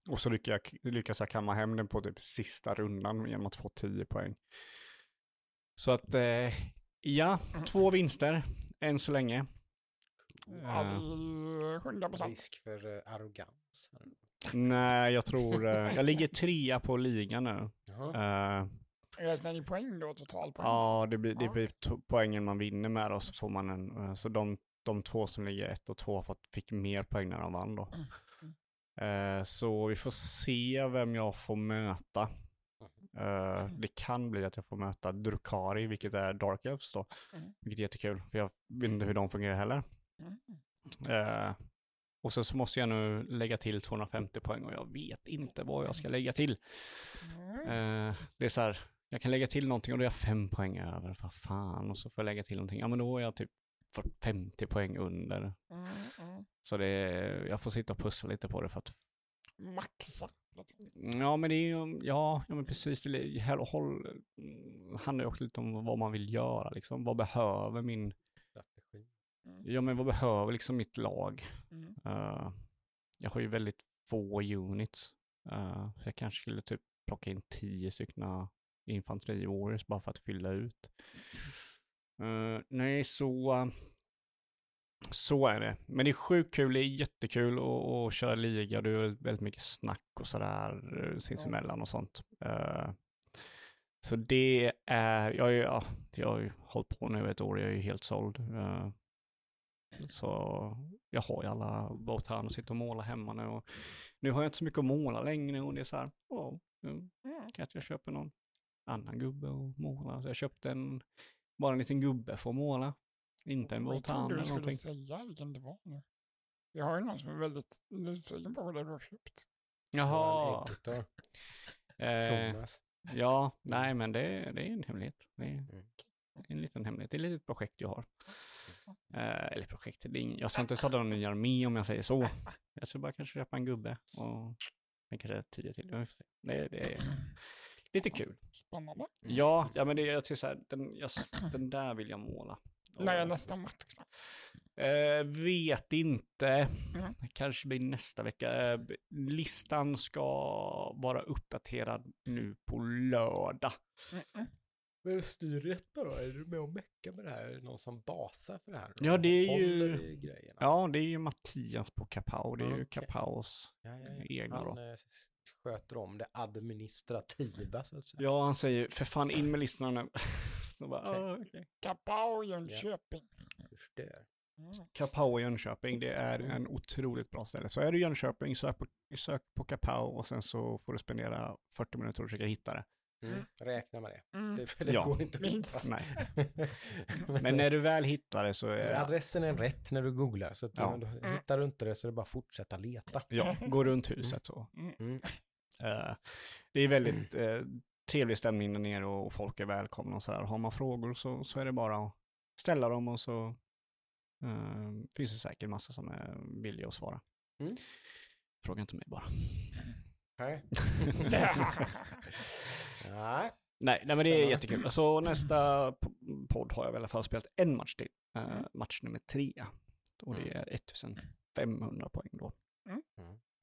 och så lyckas jag, lyckas jag kamma hem den på typ sista rundan genom att få 10 poäng. Så att, eh, ja, Mm. två vinster än så länge. Ja, det är ju 100 procent. Risk för eh, arrogans. Nej, jag tror, eh, jag ligger trea på ligan nu. Eh, Räknar ni poäng då, totalpoäng? Ja, det blir, det blir poängen man vinner med och så får man en, eh, så de, de två som ligger ett och två fick mer poäng när de vann då. Mm, så vi får se vem jag får möta. Eh, det kan bli att jag får möta Drukari, vilket är Dark Elves då. Mm. Vilket är jättekul, för jag vet inte hur de fungerar heller. Mm. Och så måste jag nu lägga till 250 poäng och jag vet inte vad jag ska lägga till. Mm. Eh, det är så här, jag kan lägga till någonting och då är jag fem poäng över. Vad fan, och så får jag lägga till någonting. Ja, men då är jag typ för 50 poäng under. Mm. Mm. Så det är, jag får sitta och pussla lite på det för att, Maxa. ja men det är ju, ja, ja men precis, det här håll, mm, handlar ju också lite om vad man vill göra liksom. Vad behöver min. Mm. ja men vad behöver liksom mitt lag? Mm. Eh, jag har ju väldigt få units. Uh, jag kanske skulle typ plocka in tio stycken infanteri warriors bara för att fylla ut. Uh, nej, så... så är det. Men det är sjukt kul, det är jättekul att, köra liga. Det är väldigt mycket snack och sådär uh, sinsemellan och sånt. Uh, så det är, jag, ja, jag har ju hållit på nu ett år, jag är ju helt såld. Uh, så jag har ju alla båtar och sitter och målar hemma nu. Och nu har jag inte så mycket att måla längre och det är så här, åh, nu kanske jag köper någon annan gubbe och måla. Så jag köpte en, bara en liten gubbe för att måla. Inte en Jag trodde båtan du eller skulle någonting. säga vilken det var nu. Jag har ju någon som är väldigt nyfiken på vad det du har köpt. Jaha. Eh, Thomas. ja, nej men det, det är en hemlighet. Det är Mm. en liten hemlighet. Det är ett litet projekt jag har. Eh, eller projekt, det är ing- jag ska inte starta någon ny armé om jag säger så. Jag ska bara kanske köpa en gubbe och sen kanske tio till. Det, det är lite kul. Spännande. Ja, ja men det, jag tycker så här, den, jag, den där vill jag måla. När är nästa match? Eh, vet inte. Mm. Kanske blir nästa vecka. Eh, listan ska vara uppdaterad nu på lördag. Mm-mm. Vem styr detta då? Är du med och meckar med det här? Är det någon som basar för det här? Ja, det är ju-? Ja, det är ju Mattias på Kapao. Det är ju Okej. Kapaos ja, ja, ja. egna då. Han eh, sköter om det administrativa så att säga. Ja, han säger för fan in med listorna nu. Så bara, Okej. "Ah, okej. Kapao Jönköping. Förstör. Mm. Kapao i Jönköping, det är Mm. en otroligt bra ställe. Så är du i Jönköping, sök på, sök på Kapao och sen så får du spendera 40 minuter och försöka hitta det. Mm. Räkna med det. Mm. Det, för det Ja. går inte att Minst. hitta. Nej. Men när du väl hittar det så är Adressen är rätt när du googlar, så att Ja. då hittar du inte det så är det bara att fortsätta leta. ja, gå runt huset så. Mm. Eh, det är väldigt eh, trevlig stämning där nere och folk är välkomna och så här. Har man frågor så, så är det bara att ställa dem och så eh, finns det säkert massa som är villiga att svara. Mm. Fråga inte mig bara. Nej. Nej. Nej, nej men det är jättekul. Så nästa po- podd har jag väl i alla fall spelat en match till. Eh, match nummer tre. Och det Mm. är 1500 poäng då.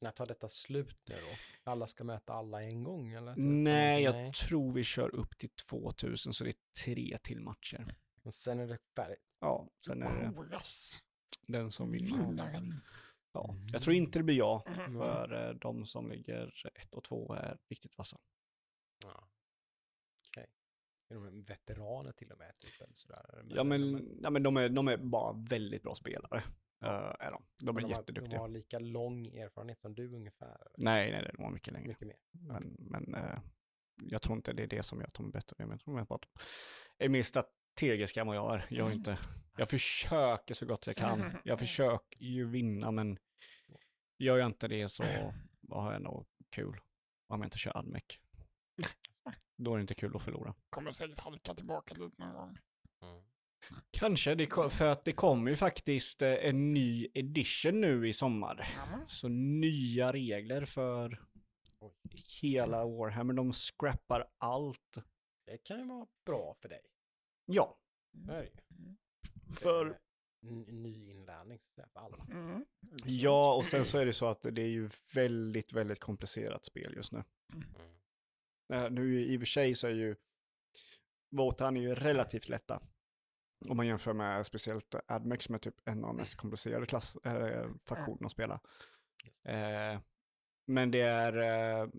När tar detta slut nu då? Alla ska möta alla en gång eller? Nej, jag Nej. tror vi kör upp till 2000 så det är tre till matcher. Och sen är det färdigt. Ja, sen är det Koras. den som vinner. Ja, jag tror inte det blir jag, Mhm. för eh, de som ligger ett och två är riktigt vassa. Ja. Är de veteraner till och med? Typ, eller sådär? Ja, men, ja, men de, är, de är bara väldigt bra spelare. Ja. Eh, är de. De är de har, jätteduktiga. De har lika lång erfarenhet som du ungefär? Eller? Nej, nej, de har mycket längre. Mycket mer? Men, men eh, jag tror inte det är det som gör att de är bättre. Men jag tror att de är mer strategiska än vad jag är. Jag, är inte, jag försöker så gott jag kan. Jag försöker ju vinna, men gör jag inte det så har jag nog kul. Om jag inte kör admec. Då är det inte kul att förlora. Kommer säkert halka tillbaka lite någon gång. Mm. Kanske, det, ko- för att det kommer ju faktiskt eh, en ny edition nu i sommar. Ja, Så nya regler för Oj. hela Warhammer. De scrappar allt. Det kan ju vara bra för dig. Ja, det ju. för ny inlärning så för alla. Mm. Ja, och sen så är det så att det är ju väldigt, väldigt komplicerat spel just nu. Mm. Eh, Nu i och för sig så är ju Wotan är ju relativt lätta. Om man jämför med speciellt Admex som är typ en av de mest komplicerade klass, äh, faktionerna att spela. Eh, men det är, eh,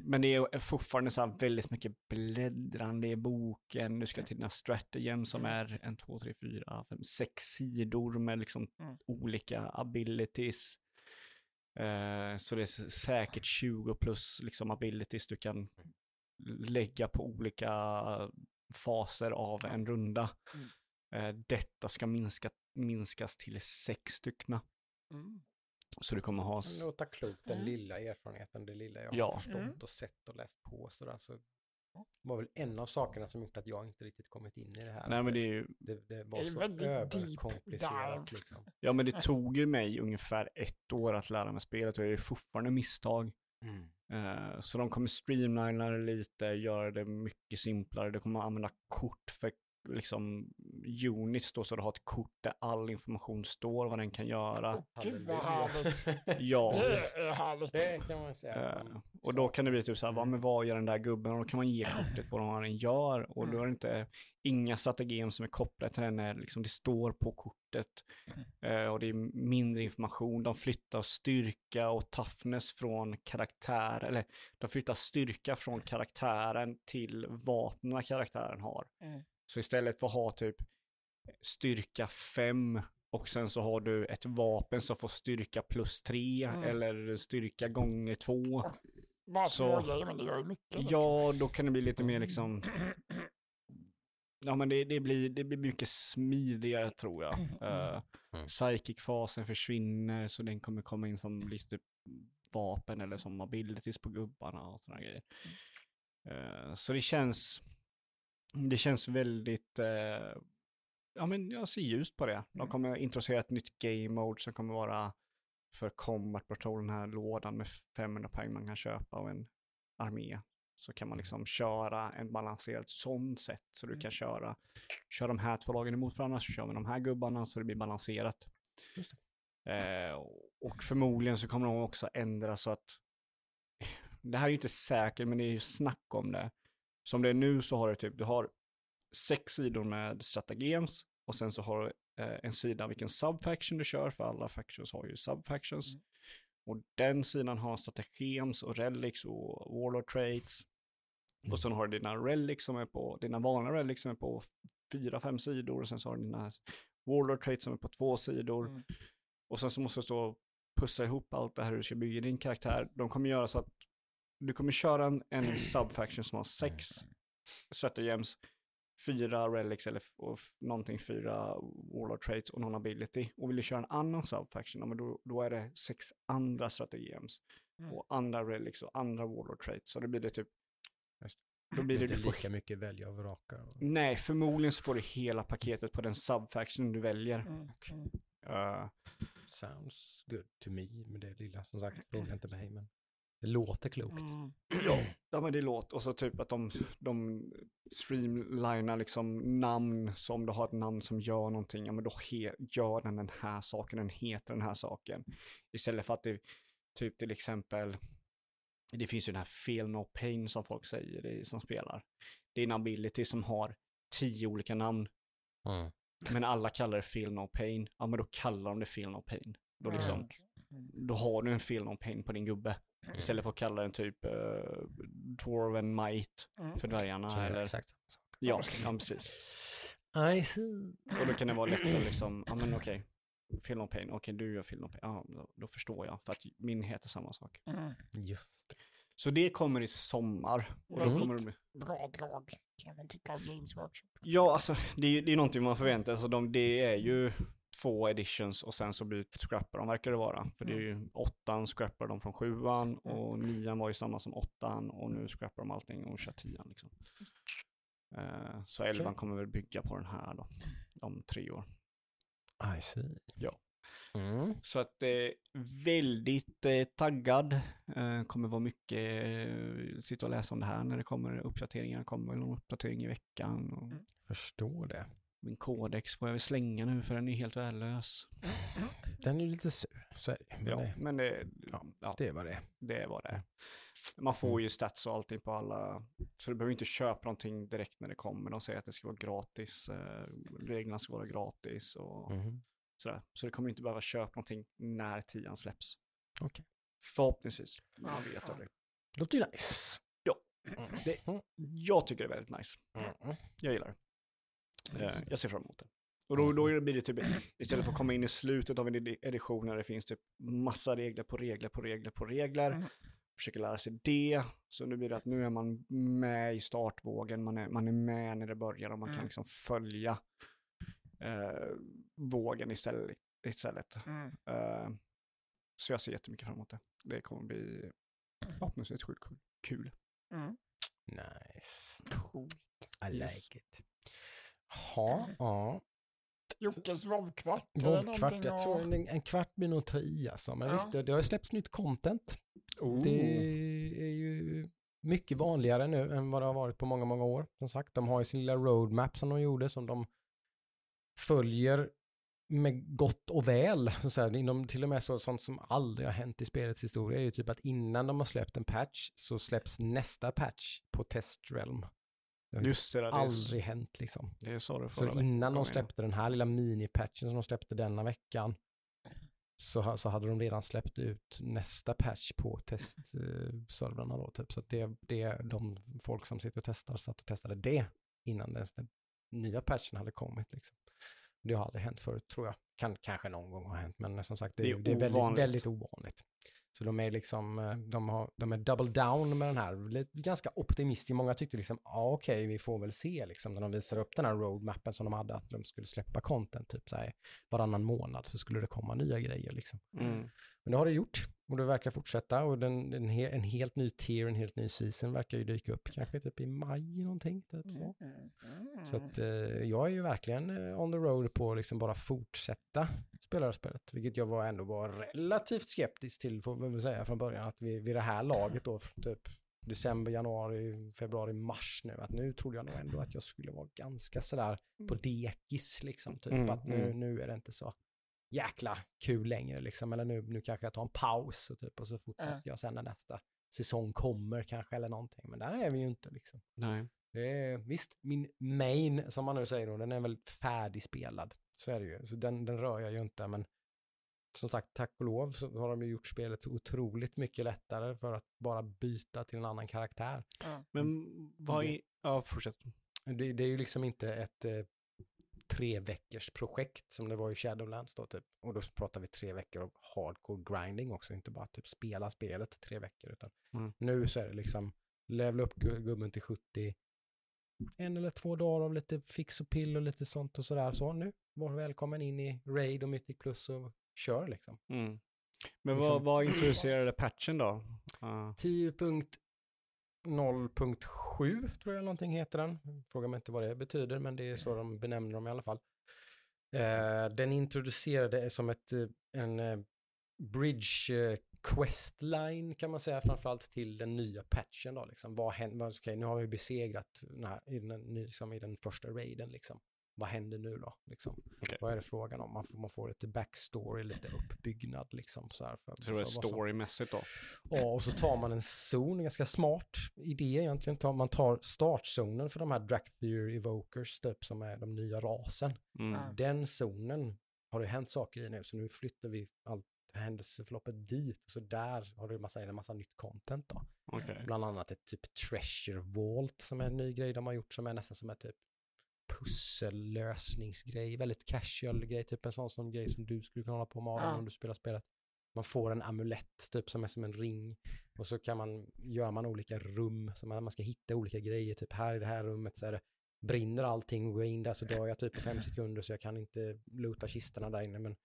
men det är fortfarande så här väldigt mycket bläddrande i boken. Du ska till den här strategin som är en, två, tre, fyra, fem, sex sidor med liksom Mm. olika abilities. Eh, så det är säkert 20 plus liksom abilities du kan lägga på olika faser av en runda. Mm. Eh, detta ska minska, minskas till sex styckna. Mm. Så du kommer ha... Det låter klokt, den Mm. lilla erfarenheten, det lilla jag Ja. har förstått Mm. och sett och läst på. Så där, så var väl en av sakerna som gjort att jag inte riktigt kommit in i det här. Nej men det är ju, det, det var så överkomplicerat liksom. ja men det tog ju mig ungefär ett år att lära mig spelet och jag är fortfarande misstag. Mm. Eh, så de kommer streamlina det lite, göra det mycket simplare. De kommer använda kort för liksom units då så du har ett kort där all information står, vad den kan göra. Gud vad härligt. Ja. Det är härligt. Det kan man säga. Eh, och då kan det bli typ så här, vad, men vad gör den där gubben? Och då kan man ge kortet på vad den gör. Och då är det inte, inga strategier som är kopplade till den, är liksom, det står på kortet. Eh, och det är mindre information, de flyttar styrka och toughness från karaktär, eller de flyttar styrka från karaktären till vapnen karaktären har. Mm. Så istället för att ha typ styrka 5 och sen så har du ett vapen som får styrka plus 3 Mm. eller styrka gånger 2. Bara Så- grejer, men det gör ju mycket. liksom. Ja, då kan det bli lite mer liksom... Ja, men det, det, blir, det blir mycket smidigare tror jag. Uh, Mm. Psychic-fasen försvinner, så den kommer komma in som lite vapen eller som abilities på gubbarna och sådana grejer. Eh, så det känns... Det känns väldigt... eh, ja, men jag ser ljust på det. De Mm. kommer introducera ett nytt game mode som kommer vara för Combat Patrol, den här lådan med 500 poäng man kan köpa av en armé. Så kan man liksom köra en balanserad sånt sätt. Så du Mm. kan köra, köra de här två lagen emot varandra, så kör vi de här gubbarna så det blir balanserat. Eh, och förmodligen så kommer de också ändra så att, det här är ju inte säkert, men det är ju snack om det. Som det är nu så har du typ, du har sex sidor med stratagems och sen så har du eh, en sida vilken subfaction du kör, för alla factions har ju subfactions. Mm. Och den sidan har strategems och relics och warlord traits. Mm. Och sen har du dina relics som är på, dina vanliga relics som är på fyra, fem sidor och sen så har du dina warlord traits som är på två sidor. Mm. Och sen så måste du stå pussa ihop allt det här hur du ska bygga din karaktär. De kommer göra så att du kommer köra en, en subfaction som har sex stratagems, fyra relics eller och någonting, fyra warlord traits och någon ability. Och vill du köra en annan subfaction, då, då är det sex andra stratagems Mm. och andra relics och andra warlord traits. Så då blir det typ, Just då blir det, inte du får, lika mycket välja och vraka. nej, förmodligen så får du hela paketet på den subfaction du väljer. Mm. Mm. Uh, Sounds good to me med det lilla. Som sagt, fråga inte mig, men det låter klokt. Mm. Ja, ja men det låter, och så typ att de, de streamlinar liksom namn, så om du har ett namn som gör någonting, ja men då he, gör den den här saken, den heter den här saken. Istället för att det, typ till exempel, det finns ju den här feel no pain som folk säger i, som spelar. Det är en ability som har tio olika namn, Mm. men alla kallar det feel no pain. Ja men då kallar de det feel no pain. Då liksom, Mm. då har du en feel no pain på din gubbe. Istället för att kalla den typ uh, Dwarven Might Mm. för dvärgarna. Så eller, exakt samma sak. ja, ja, precis. I see. Och då kan det vara lättare liksom, ja men okej, feel no pain, okej du gör feel no pain, ja då, då förstår jag, för att min heter samma sak. Mm. Just det. Så det kommer i sommar. Och då Mm. kommer det bli, Bra drag kan man tycka av Games Workshop. ja alltså det är, det är någonting man förväntar sig, de, det är ju två editions och sen så blir scrappar de verkar det vara. För det är ju åttan scrappar de från sjuan och nian var ju samma som åttan och nu scrappar de allting och kör tian liksom. Eh, så elvan kommer väl bygga på den här då, om tre år. I see. Ja. Mm. Så att eh, väldigt eh, taggad. Eh, kommer vara mycket, eh, sitta och läsa om det här när det kommer uppdateringar. kommer väl någon uppdatering i veckan. Och Mm. Förstår det. Min kodex får jag väl slänga nu för den är helt värdelös. Den är lite sur, så är det. Men Ja, det, men det, ja, ja, det är vad det är. det är vad det är. Man får ju stats och allting på alla, så du behöver inte köpa någonting direkt när det kommer. De säger att det ska vara gratis, eh, reglerna ska vara gratis och Mhm. sådär. Så du kommer inte behöva köpa någonting när tian släpps. Okej. Förhoppningsvis. Man vet aldrig. Låter ju nice. Ja. Mm. Det- Mm. Jag tycker det är väldigt nice. Mm. Jag gillar det. Eh, jag ser fram emot det. Och då, då blir det typ, istället för att komma in i slutet av en edi- edition när det finns typ massa regler på regler på regler på regler. Mm. Försöker lära sig det. Så nu blir det att nu är man med i startvågen, man är, man är med när det börjar och man kan Mm. liksom följa eh, vågen istället. istället. Mm. Eh, så jag ser jättemycket fram emot det. Det kommer bli förhoppningsvis sjukt kul. kul. Mm. Nice. Coolt. I Yes. like it. Ja, ja. Jockes det Vovkvart, någonting jag att- tror en, en kvart blir nog ta i alltså. Men Ja. visst, det, det har släppts nytt content. Oh. Det är ju mycket vanligare nu än vad det har varit på många, många år. Som sagt, de har ju sin lilla roadmap som de gjorde som de följer med gott och väl. Så så här, inom, till och med så, sånt som aldrig har hänt i spelets historia är ju typ att innan de har släppt en patch så släpps nästa patch på testrealm. Det har ju Just det, det är, aldrig hänt liksom. det är så det Så förra innan de släppte den här lilla mini-patchen som de släppte denna veckan så, ha- så hade de redan släppt ut nästa patch på testservrarna då typ. Så det, det är de folk som sitter och testar satt och testade det innan den, den nya patchen hade kommit liksom. Det har aldrig hänt förut tror jag. Kan, kanske någon gång har hänt men som sagt det, Det är, är det är väldigt, väldigt ovanligt. Så de är liksom, eh, de, har, de är double down med den här, ganska optimistiska. Många tyckte liksom, ja okej, vi får väl se liksom när de visar upp den här roadmappen som de hade, att de skulle släppa content typ så här varannan månad så skulle det komma nya grejer liksom. Mm. Men det har det gjort och det verkar fortsätta och den, en, he, en helt ny tier, en helt ny season verkar ju dyka upp kanske typ i maj någonting. Typ så. Så att eh, jag är ju verkligen eh, on the road på att liksom bara fortsätta spela det här spelet, vilket jag var ändå var relativt skeptisk till, får man väl säga från början, att vi, vid det här laget då, typ december, januari, februari, mars nu, att nu trodde jag nog ändå att jag skulle vara ganska sådär på dekis liksom, typ Mm, att nu, mm. nu är det inte så jäkla kul längre liksom, eller nu, nu kanske jag tar en paus och, typ, och så fortsätter jag sen när nästa säsong kommer kanske eller någonting, men där är vi ju inte liksom. Nej. Eh, visst, min main, som man nu säger då, den är väl färdigspelad. Så är det ju. Så den, den rör jag ju inte, men som sagt, tack och lov så har de ju gjort spelet så otroligt mycket lättare för att bara byta till en annan karaktär. Men vad är... Ja, fortsätt. Det, det är ju liksom inte ett eh, tre veckors projekt som det var i Shadowlands då typ. Och då pratar vi tre veckor av hardcore grinding också, inte bara typ spela spelet tre veckor, utan Mm. nu så är det liksom levela upp gu- gubben till 70, en eller två dagar av lite fix och pill och lite sånt och sådär. Så nu, var välkommen in i Raid och Mythic Plus och kör liksom. Mm. Men Liksom- vad, vad introducerade patchen då? Uh, 10.0.7 tror jag någonting heter den. Fråga mig inte vad det betyder, men det är så de benämner dem i alla fall. Eh, den introducerade som ett, eh, en eh, bridge questline kan man säga framförallt till den nya patchen då liksom. Vad händer, okej nu har vi besegrat den här, i, den, liksom, i den första raiden liksom. Vad händer nu då liksom? Okej. Vad är det frågan om? Man får, man får lite backstory, lite uppbyggnad liksom så här. För, så det för vad som- storymässigt då? Ja, och så tar man en zon, en ganska smart idé egentligen. Man tar startzonen för de här Dracthyr Evokers, typ, som är de nya rasen. Mm. Den zonen har det hänt saker i nu, så nu flyttar vi allt händelseförloppet dit. Och så där har det en massa, en massa nytt content då. Okej. Bland annat ett typ Treasure Vault som är en ny grej de har gjort som är nästan som en typ pussellösningsgrej, väldigt casual grej, typ en sån som grej som du skulle kunna hålla på med Adam Ja. om du spelar spelet. Man får en amulett typ som är som en ring och så kan man, gör man olika rum, så man, man ska hitta olika grejer, typ här i det här rummet så är det, brinner allting och går in där så dör jag typ på fem sekunder så jag kan inte loota kistorna där inne men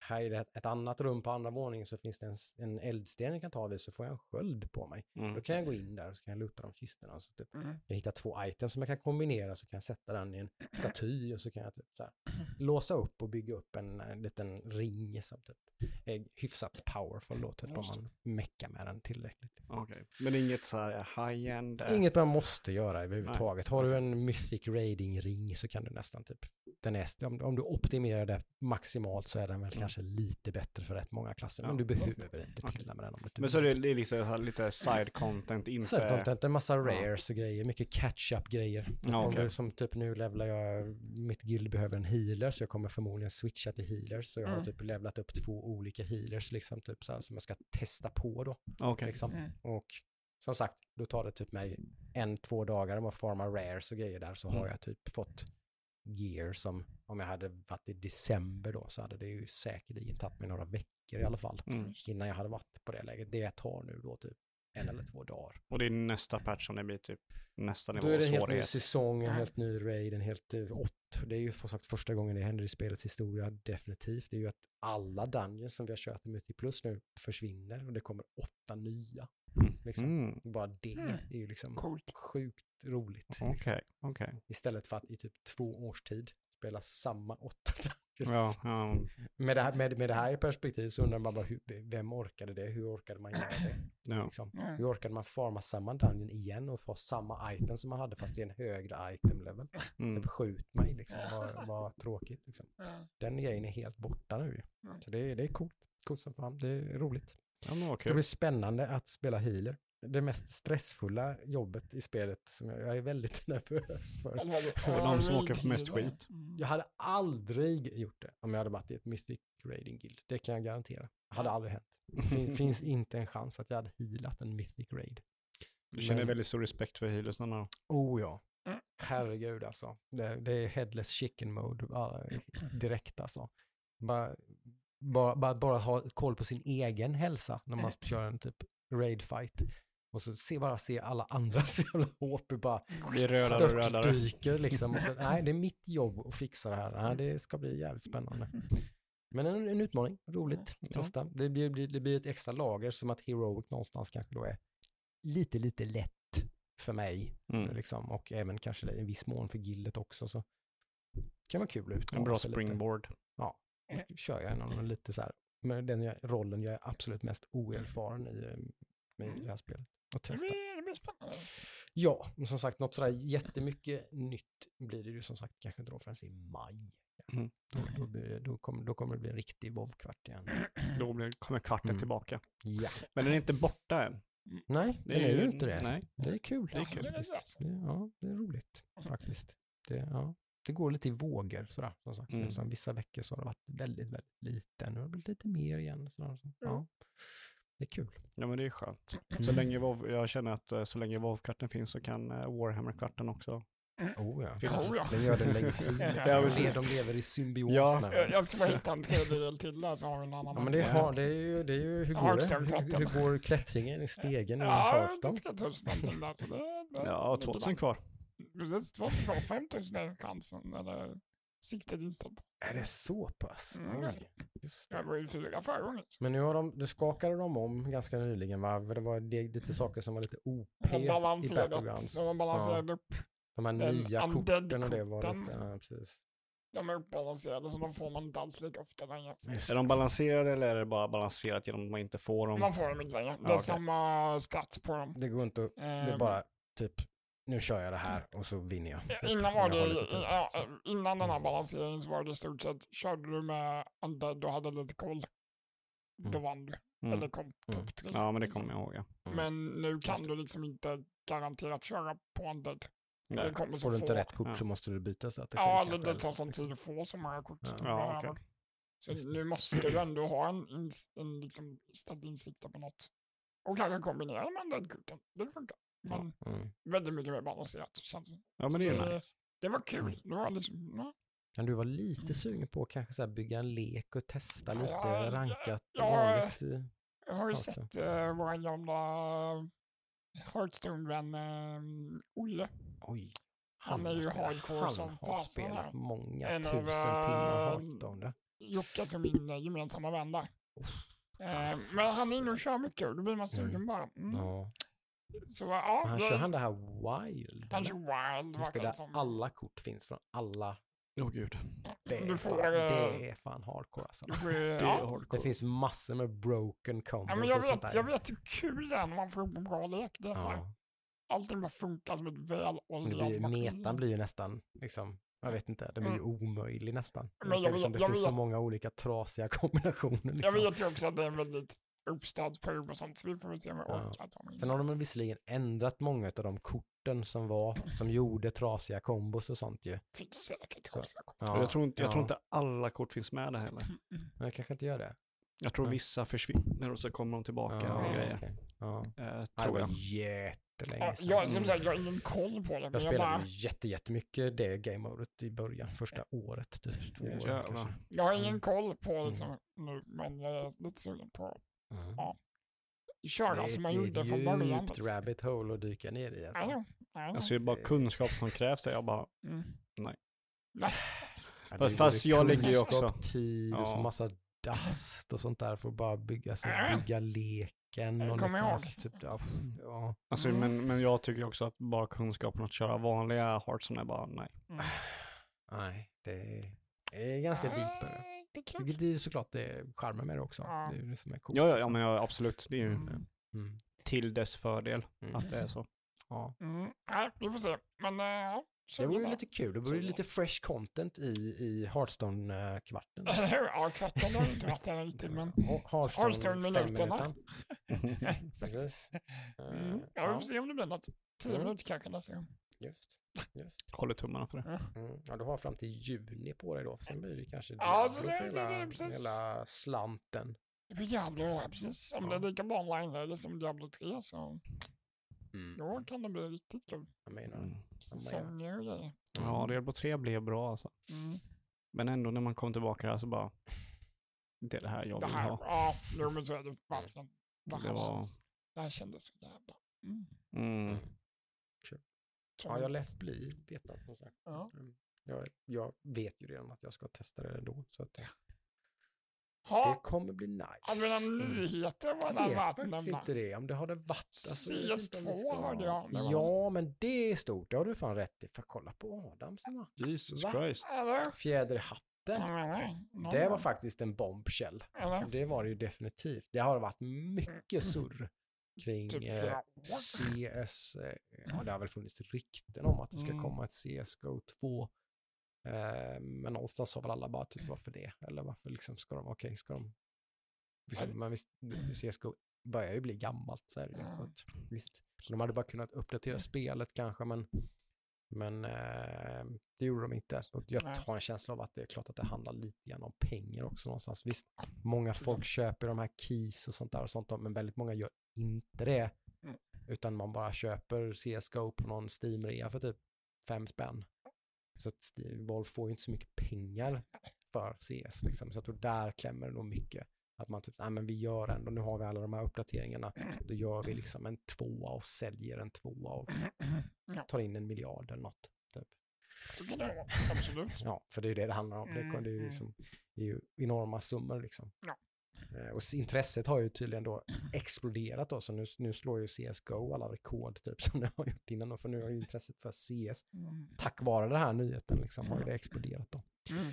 här är det ett, ett annat rum på andra våningen så finns det en, en eldsten jag kan ta vid så får jag en sköld på mig. Då Mm. kan jag gå in där och så kan jag luta de kistorna. Så typ, Mm. jag hittar två items som jag kan kombinera så kan jag sätta den i en staty och så kan jag typ så här, låsa upp och bygga upp en, en liten ring som typ är hyfsat powerful då, typ om man meckar med den tillräckligt. Okej. Men inget så här high-end? eh, Inget man måste göra överhuvudtaget. Har du en mythic raiding ring så kan du nästan typ, den är, om, om du optimerar det maximalt så är den väl Mm. kanske lite bättre för rätt många klasser. Men Ja, du behöver inte pilla med den om du Men så är det, det är liksom lite side content, inte... Side content, en massa Ja. rares och grejer, mycket catch-up grejer. Typ Ja, om du, som typ nu levlar jag, mitt guild behöver en healer så jag kommer förmodligen switcha till healers. Så jag har Mm. typ levlat upp två olika healers liksom typ så här, som jag ska testa på då. Okej. Liksom. Mm. Och som sagt, då tar det typ mig en, två dagar med att forma rares och grejer där så har Mm. jag typ fått gear som om jag hade varit i december då så hade det ju säkerligen tagit mig några veckor i alla fall Mm. innan jag hade varit på det läget. Det tar nu då typ en eller två dagar. Och det är nästa patch som det blir typ nästa nivå Då är det en helt ny säsong, en helt ny raid, en helt uh, ått. Det är ju som sagt första gången det händer i spelets historia, definitivt. Det är ju att alla dungeons som vi har kört i Mythic Plus nu försvinner och det kommer åtta nya. Liksom. Mm. Bara det Mm. är ju liksom Coolt. sjukt roligt. Okej, Liksom. okej. Istället för att i typ två års tid spela samma åtta Ja, dungeons. ja. Med, det här, med, med det här i perspektiv så undrar man bara, hur, vem orkade det? Hur orkade man göra det? ja. Liksom? Mm. Hur orkade man farma samma dungeon igen och få samma item som man hade fast i en högre item level? Mm. Typ skjut mig liksom, vad, vad tråkigt liksom. Ja. Den grejen är helt borta nu. Mm. Så det, är- det är coolt. Coolt som fan, det är roligt. Ja, men vad Det blir spännande att spela healer. Det mest stressfulla jobbet i spelet som jag, jag är väldigt nervös för. För de som åker på mest skit. Mm. Jag hade aldrig gjort det om jag hade varit i ett Mythic Raiding Guild. Det kan jag garantera. Det hade aldrig hänt. Det fin, finns inte en chans att jag hade healat en Mythic Raid. Du känner Men- väldigt stor respekt för healersarna. Oh ja. Mm. Herregud alltså. Det, det är headless chicken mode direkt alltså. Bara, bara, bara, bara ha koll på sin egen hälsa när man Mm. kör en typ raid fight. Och så se, bara se alla andras jävla HP bara Det störtdyker liksom. Och så, nej, det är mitt jobb att fixa det här. Nej, det ska bli jävligt spännande. Men en, en utmaning, roligt, Ja. testa. Det blir, det blir ett extra lager som att Heroic någonstans kanske då är lite, lite lätt för mig. Mm. Liksom, och även kanske i viss mån för gildet också. Så kan vara kul att En utmana bra sig lite. Nu kör jag en lite så här, med den jag, rollen jag är absolut mest oerfaren i, eh, med i det här spelet. Och Det testa. blir, det blir spännande. Ja, men som sagt, något sådär jättemycket nytt blir det ju som sagt kanske inte då förrän i maj. Mm. Då, då, blir det, då, kommer, då kommer det bli en riktig WoW-kvart igen. Då blir, kommer kvarten Mm. tillbaka. Ja. Men den är inte borta än. Nej, Det den är ju inte det. Nej. Det är kul. Det är kul. Det, ja, det är roligt faktiskt. Det, ja, det går lite i vågor sådär. Som sagt. Mm. Så vissa veckor så har det varit väldigt, väldigt lite. Nu har det blivit lite mer igen. Sådär. Så, ja. Det är kul. Ja men det är skönt. Så Mm. länge WoW, jag känner att eh, så länge WoW-kvarten finns så kan eh, Warhammer-kvarten också. Oh ja, Finns- Oh, ja. den gör den legitim. Ja, precis. de lever i symbios Ja. med Jag, ska bara hitta en tredjedel till där så har vi en annan. Ja men det, Ja, har, det, är ju, det är ju, hur går det? Hur, hur går klättringen i stegen i Ja, Hearthstone? det ska tusen någonting där. Så det, det, Ja, det- 2000 kvar. Precis, 2000 och 5000 är chansen. Eller siktet inställt på. Är det så pass? Mm. Oj. Just det. Jag var ju fyra förra gången. Men nu har de, du skakade de om ganska nyligen va? För Det var det, lite saker som var lite OP De i balanserat, Battlegrounds. de har balanserat upp. De här Den nya korten och det var lite, ja, precis. De är uppbalanserade så de får man inte alls lika ofta längre. Just Är de balanserade eller är det bara balanserat genom att man inte får dem? Man får dem inte längre. Det är okej. samma stats på dem. Det går inte att, det är Ehm, bara typ, nu kör jag det här och så vinner jag. Innan var det, ja, så. innan den här Mm. balanseringen så var det i stort sett, körde du med undead och hade lite koll, då Mm. vann du. Mm. Eller kom Mm. topp tre. Ja men det liksom. kommer jag ihåg ja. Mm. Men nu kan Just du liksom inte garanterat köra på undead. Nej. Det kommer så Får du inte få. rätt kort Ja. så måste du byta strategi. Ja, det, det eller tar så, sån liksom. tid att få så många kort som Ja. du Ja, okej. Så Just det. nu måste du ändå ha en, ins- en liksom stabil insikt på något. Och kanske kombinera med undead-korten. Det funkar. Men Mm. väldigt mycket mer balanserat det. Ja men Så det är det-. Det var kul. Mm. Det var liksom, ja. Men du var lite sugen på att kanske så här bygga en lek och testa lite Ja, rankat ja, vanligt. Jag har ju Alltså. sett uh, vår gamla Hearthstone-vän eh, Olle. Oj. Han är har ju hardcore som Han har fasen spelat många En av, tusen timmar eh, Hearthstone. Jocke som min gemensamma vän där. Eh, men han är inne och kör mycket och då blir man sugen Mm. bara. Mm. Ja. Så ja, Men han jag- kör han det här wild? han kör wild Han spelar det som. alla kort finns från alla. Åh gud. Det är, Du fan, får, eh, det är fan hardcore alltså. du får, Det ja. Det hardcore. finns massor med broken combos ja, men jag och sånt vet, där. jag vet hur kul det är när man får upp en bra lek. Det är så här, Ja. allting bara funkar som ett Men det väloljat blir, maskin. metan blir ju nästan, liksom, jag vet inte, det blir ju omöjlig nästan. Men Det jag liksom, vet- det jag finns så många olika trasiga kombinationer. Jag Liksom. vet ju också att det är väldigt uppställd period och sånt, så vi får väl se om jag Ja. orkar ta mig. Sen har de visserligen ändrat många av de korten som var, som gjorde trasiga kombos och sånt ju. Finns säkert Så. konstiga kort. Ja, jag tror, inte, jag tror ja. inte alla kort finns med där heller. Men jag kanske inte gör det. Jag tror Ja. vissa försvinner och så kommer de tillbaka Ja, och grejer. okej. Ja. Eh, Ja, det tror jag. jättelänge Ja, sedan. jag, som Mm. sagt, jag har ingen koll på det. Men Jag jag spelade bara, ju jätte, jättemycket det game-modet i början, första året, typ två år kanske. jag har ingen Mm. koll på Mm. liksom, nu, men jag är lite sugen på Mm. Ja, köra Det som är, man det är gjorde ett från början. djupt liksom. rabbit hole att dyka ner i alltså. Ja, ja, ja, Alltså det är bara kunskap som krävs. där Jag bara, mm. nej. Nej, Ja, Fast- det är fast jag lägger ju också- tid och så massa dust och sånt där för att bara bygga, så, Ja. bygga leken. Jag Och kommer liksom, ihåg. alltså, typ, ja. Alltså, Mm. men, men jag tycker också att bara kunskapen att köra vanliga Hearthstone är bara nej. Mm. Nej, det är ganska deepare. Det är kul. Vilket är såklart det är charmen med det också. Ja. Det är det som är coolt. Ja, ja, ja liksom. men ja, absolut. Det är ju Mm. Mm. till dess fördel Mm. att det är så. Ja. Mm. Nej, vi får se. Men äh, ja, så Det vore ju lite kul. Det vore ju lite fresh content i, i Hearthstone-kvarten. Ja, kvarten har inte varit där riktigt, men... Hearthstone Hearthstone minuterna. femminuten. Exakt. Mm. Eh, Ja, vi får se om det blir något. Tio Mm. minuter kanske nästa gång. Just. Just. Håller tummarna för det. Mm. Ja, du har fram till juni på dig då. Sen blir det kanske Ja, Diablo för hela, hela slanten. Det blir Diablo, ja, precis. Om det är lika bra online-läge som Diablo 3 så Mm. då kan det bli riktigt kul. Jag menar. Mm. Säsonger och grejer. Ja, Diablo 3 blev bra alltså. Mm. Men ändå när man kom tillbaka här så bara, det är det här jag Det vill här, ha. ja, jo men så är det verkligen. Det här, Det var, känns, det här kändes så jävla... Mm. Mm, Ja, jag lät bli betan som sagt. Ja. Mm. Jag, jag vet ju redan att jag ska testa det då. Så att det, det Ha, kommer bli nice. hade vi några Mm. nyheter var Jag det vet faktiskt inte det. Om det har det varit. alltså, jag vet inte om det CS2 ska- hörde jag, Ja, men det är stort. Det har du fan rätt i. För kolla på Adam Jesus Va? Christ. Fjäder i hatten. Det var faktiskt en bombshell. Det var det ju definitivt. Det har varit mycket surr kring Typ eh. CS. Eh, ja, det har väl funnits rykten om att det ska Mm. komma ett CSGO 2. Eh, men någonstans har väl alla bara typ varför det? Eller varför liksom ska de, okej, ska de... Liksom, men visst, CSGO börjar ju bli gammalt så är det ju. Så att, visst, så de hade bara kunnat uppdatera spelet kanske, men men eh, det gjorde de inte. Jag Nej. har en känsla av att det är klart att det handlar lite grann om pengar också någonstans. Visst, många folk köper de här keys och sånt där och sånt, men väldigt många gör inte det. Mm. Utan man bara köper CSGO på någon Steam-rea för typ fem spänn. Så att Valve får ju inte så mycket pengar för CS liksom. Så jag tror där klämmer det nog mycket. Att man typ, nej men vi gör ändå, nu har vi alla de här uppdateringarna. Då gör vi liksom en tvåa och säljer en tvåa och tar in en miljard eller något. Typ. Så kan det vara. Absolut. Ja, för det är ju det det handlar om. Det, Mm, det, är ju mm. liksom, det är ju enorma summor liksom. Ja. Eh, Och intresset har ju tydligen då exploderat då, så nu, nu slår ju CSGO alla rekord typ som det har gjort innan. För nu har ju intresset för CS, Mm. tack vare den här nyheten liksom, har ju det exploderat då. Mm.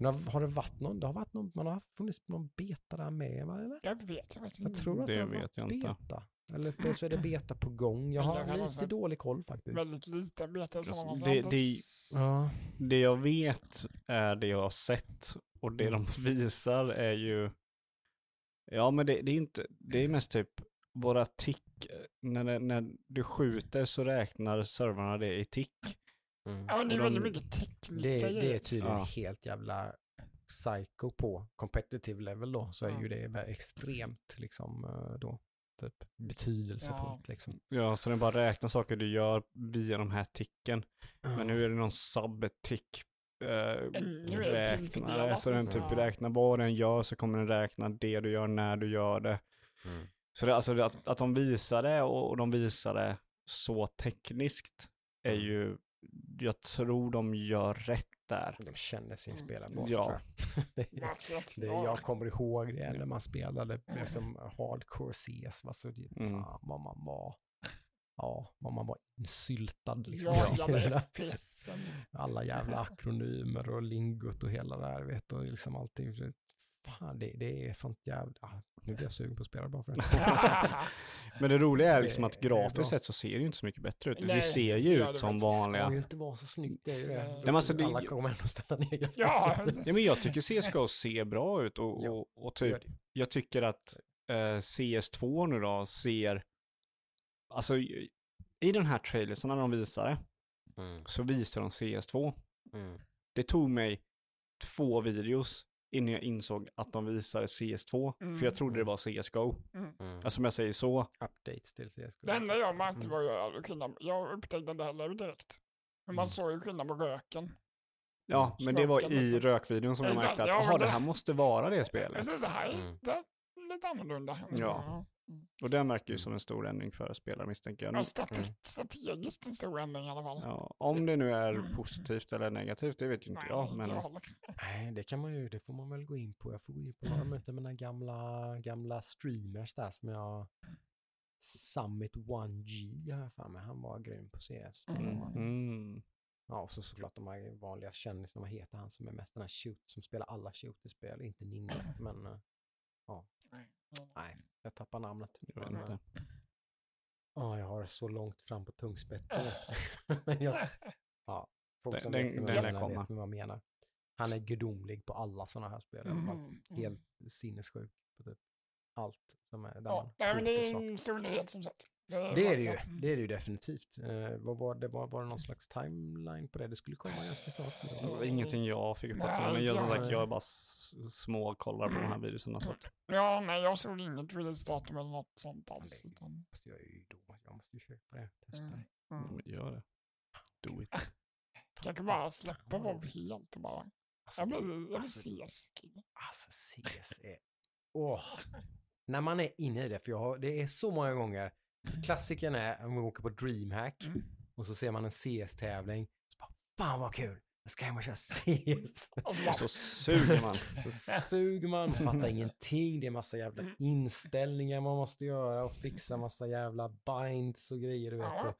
Men har, har det varit någon, det har varit någon, man har funnits någon beta där med va, eller? Jag vet jag faktiskt Jag inte. tror att det, Det har vet varit jag inte. beta. Eller så är det beta på gång. Jag har jag lite dålig koll faktiskt. Väldigt lite bete som Alltså, man det- det, det- Ja. Det jag vet är det jag har sett och det de visar är ju, ja men det, det är inte, det är mest typ våra tick, när, när du skjuter så räknar servrarna det i tick. Mm. Ja, det är de- väldigt mycket tekniska Det, det är tydligen Ja. helt jävla psycho på competitive level då, så är Ja. ju det extremt liksom eh, då, typ betydelsefullt liksom. Ja, så den bara räknar saker du gör via de här ticken. Men nu är det någon sub-tick eh, det räknare, filfördelat så den typ räknar vad den gör så kommer den räkna det du gör när du gör det. Mm. Så det, alltså att, att de visar det och, och de visar det så tekniskt är Mm. ju, jag tror de gör rätt där. De känner sin Mm. spelarbas Ja. tror jag. det är, Verkligen. det är, Ja. jag kommer ihåg det när man spelade liksom hardcore CS, va, så det, Mm. fan vad man var, ja, vad man var insyltad liksom. Där. FPS. alla jävla akronymer och lingot och hela det här, vet du, och liksom allting. Fan, det, det är sånt jävla... Ah, nu blir jag sugen på att spela bara för det. Men det roliga är liksom att det grafiskt sett så ser det ju inte så mycket bättre ut. Det Nej, ser det ju gör det ut som faktiskt. Det ska vanliga. ju inte vara så snyggt, det är ju det. Nej. Men alltså det- Alla kommer ändå ställa ner grafiken. Ja, Ja, men jag tycker CSGO ser bra ut och, Ja, och, och typ, jag tycker att eh, CS2 nu då ser, alltså i den här trailern, så när de visar det, Mm, så visar de CS2. mm, Det tog mig två videos innan jag insåg att de visade CS2, för jag trodde det var CSGO. mm. Alltså om jag säger så, Updates till CSGO. Det enda jag märkte Mm. var ju skillnad. Jag upptäckte det heller direkt. Men man Mm. såg ju skillnad på röken. ja, men det var i liksom. rökvideon som jag märkte att, ja, det det- här måste vara det spelet. Precis, det här är Mm. lite annorlunda. Ja. Och det märker ju som en stor ändring för spelare misstänker jag. Ja, Nu- strate Mm. strategiskt en stor ändring i alla fall. Ja, om det nu är positivt eller negativt, det vet ju inte jag. inte Men jag heller. Nej, det kan man ju, det får man väl gå in på. Jag får gå in på några av mina gamla, gamla streamers där som jag... Summit 1G har jag för mig, han var grym på CS. Mm. mm. Ja, och så såklart de här vanliga kändisarna, vad heter han som är mest den här shoot, som spelar alla shooterspel, inte Ninja, men eh, nej, jag tappar namnet. Jag vet inte. Ja, jag har det så långt fram på tungspetsen. Men jag, ja, folk Den- som den- vet den lär menar komma. vet vad jag menar. Han är gudomlig på alla sådana här spel i alla fall. Mm. Helt sinnessjuk på typ allt som är där Ja, man nej, men det är en stor nyhet som sagt. Det är det ju, verkligen- det är det ju definitivt. Eh, vad var det, var, var det någon slags timeline på det? Det skulle komma ganska snart. Det var ingenting jag fick Nej, om, men jag, som sagt, jag. bara små kollar på de här videorna. Så att, Ja, nej, jag såg inget releasedatum eller något sånt alls. Nej. Utan, måste jag ju då, jag måste ju köpa det, testa Mm. mm. gör det. Do it. Kanske bara släppa WoW helt och bara... Alltså, Jag blir, alltså, CS-kille. Alltså CS är... Åh! När man är inne i det, för jag har, det är så många gånger. Klassikern är om man åker på DreamHack Mm. och så ser man en CS-tävling. Så bara, fan vad kul! Jag ska hem och köra CS. Bara, Så suger man. Så suger man, fattar ingenting. Det är massa jävla Mm. inställningar man måste göra och fixa massa jävla binds och grejer. Du vet. Och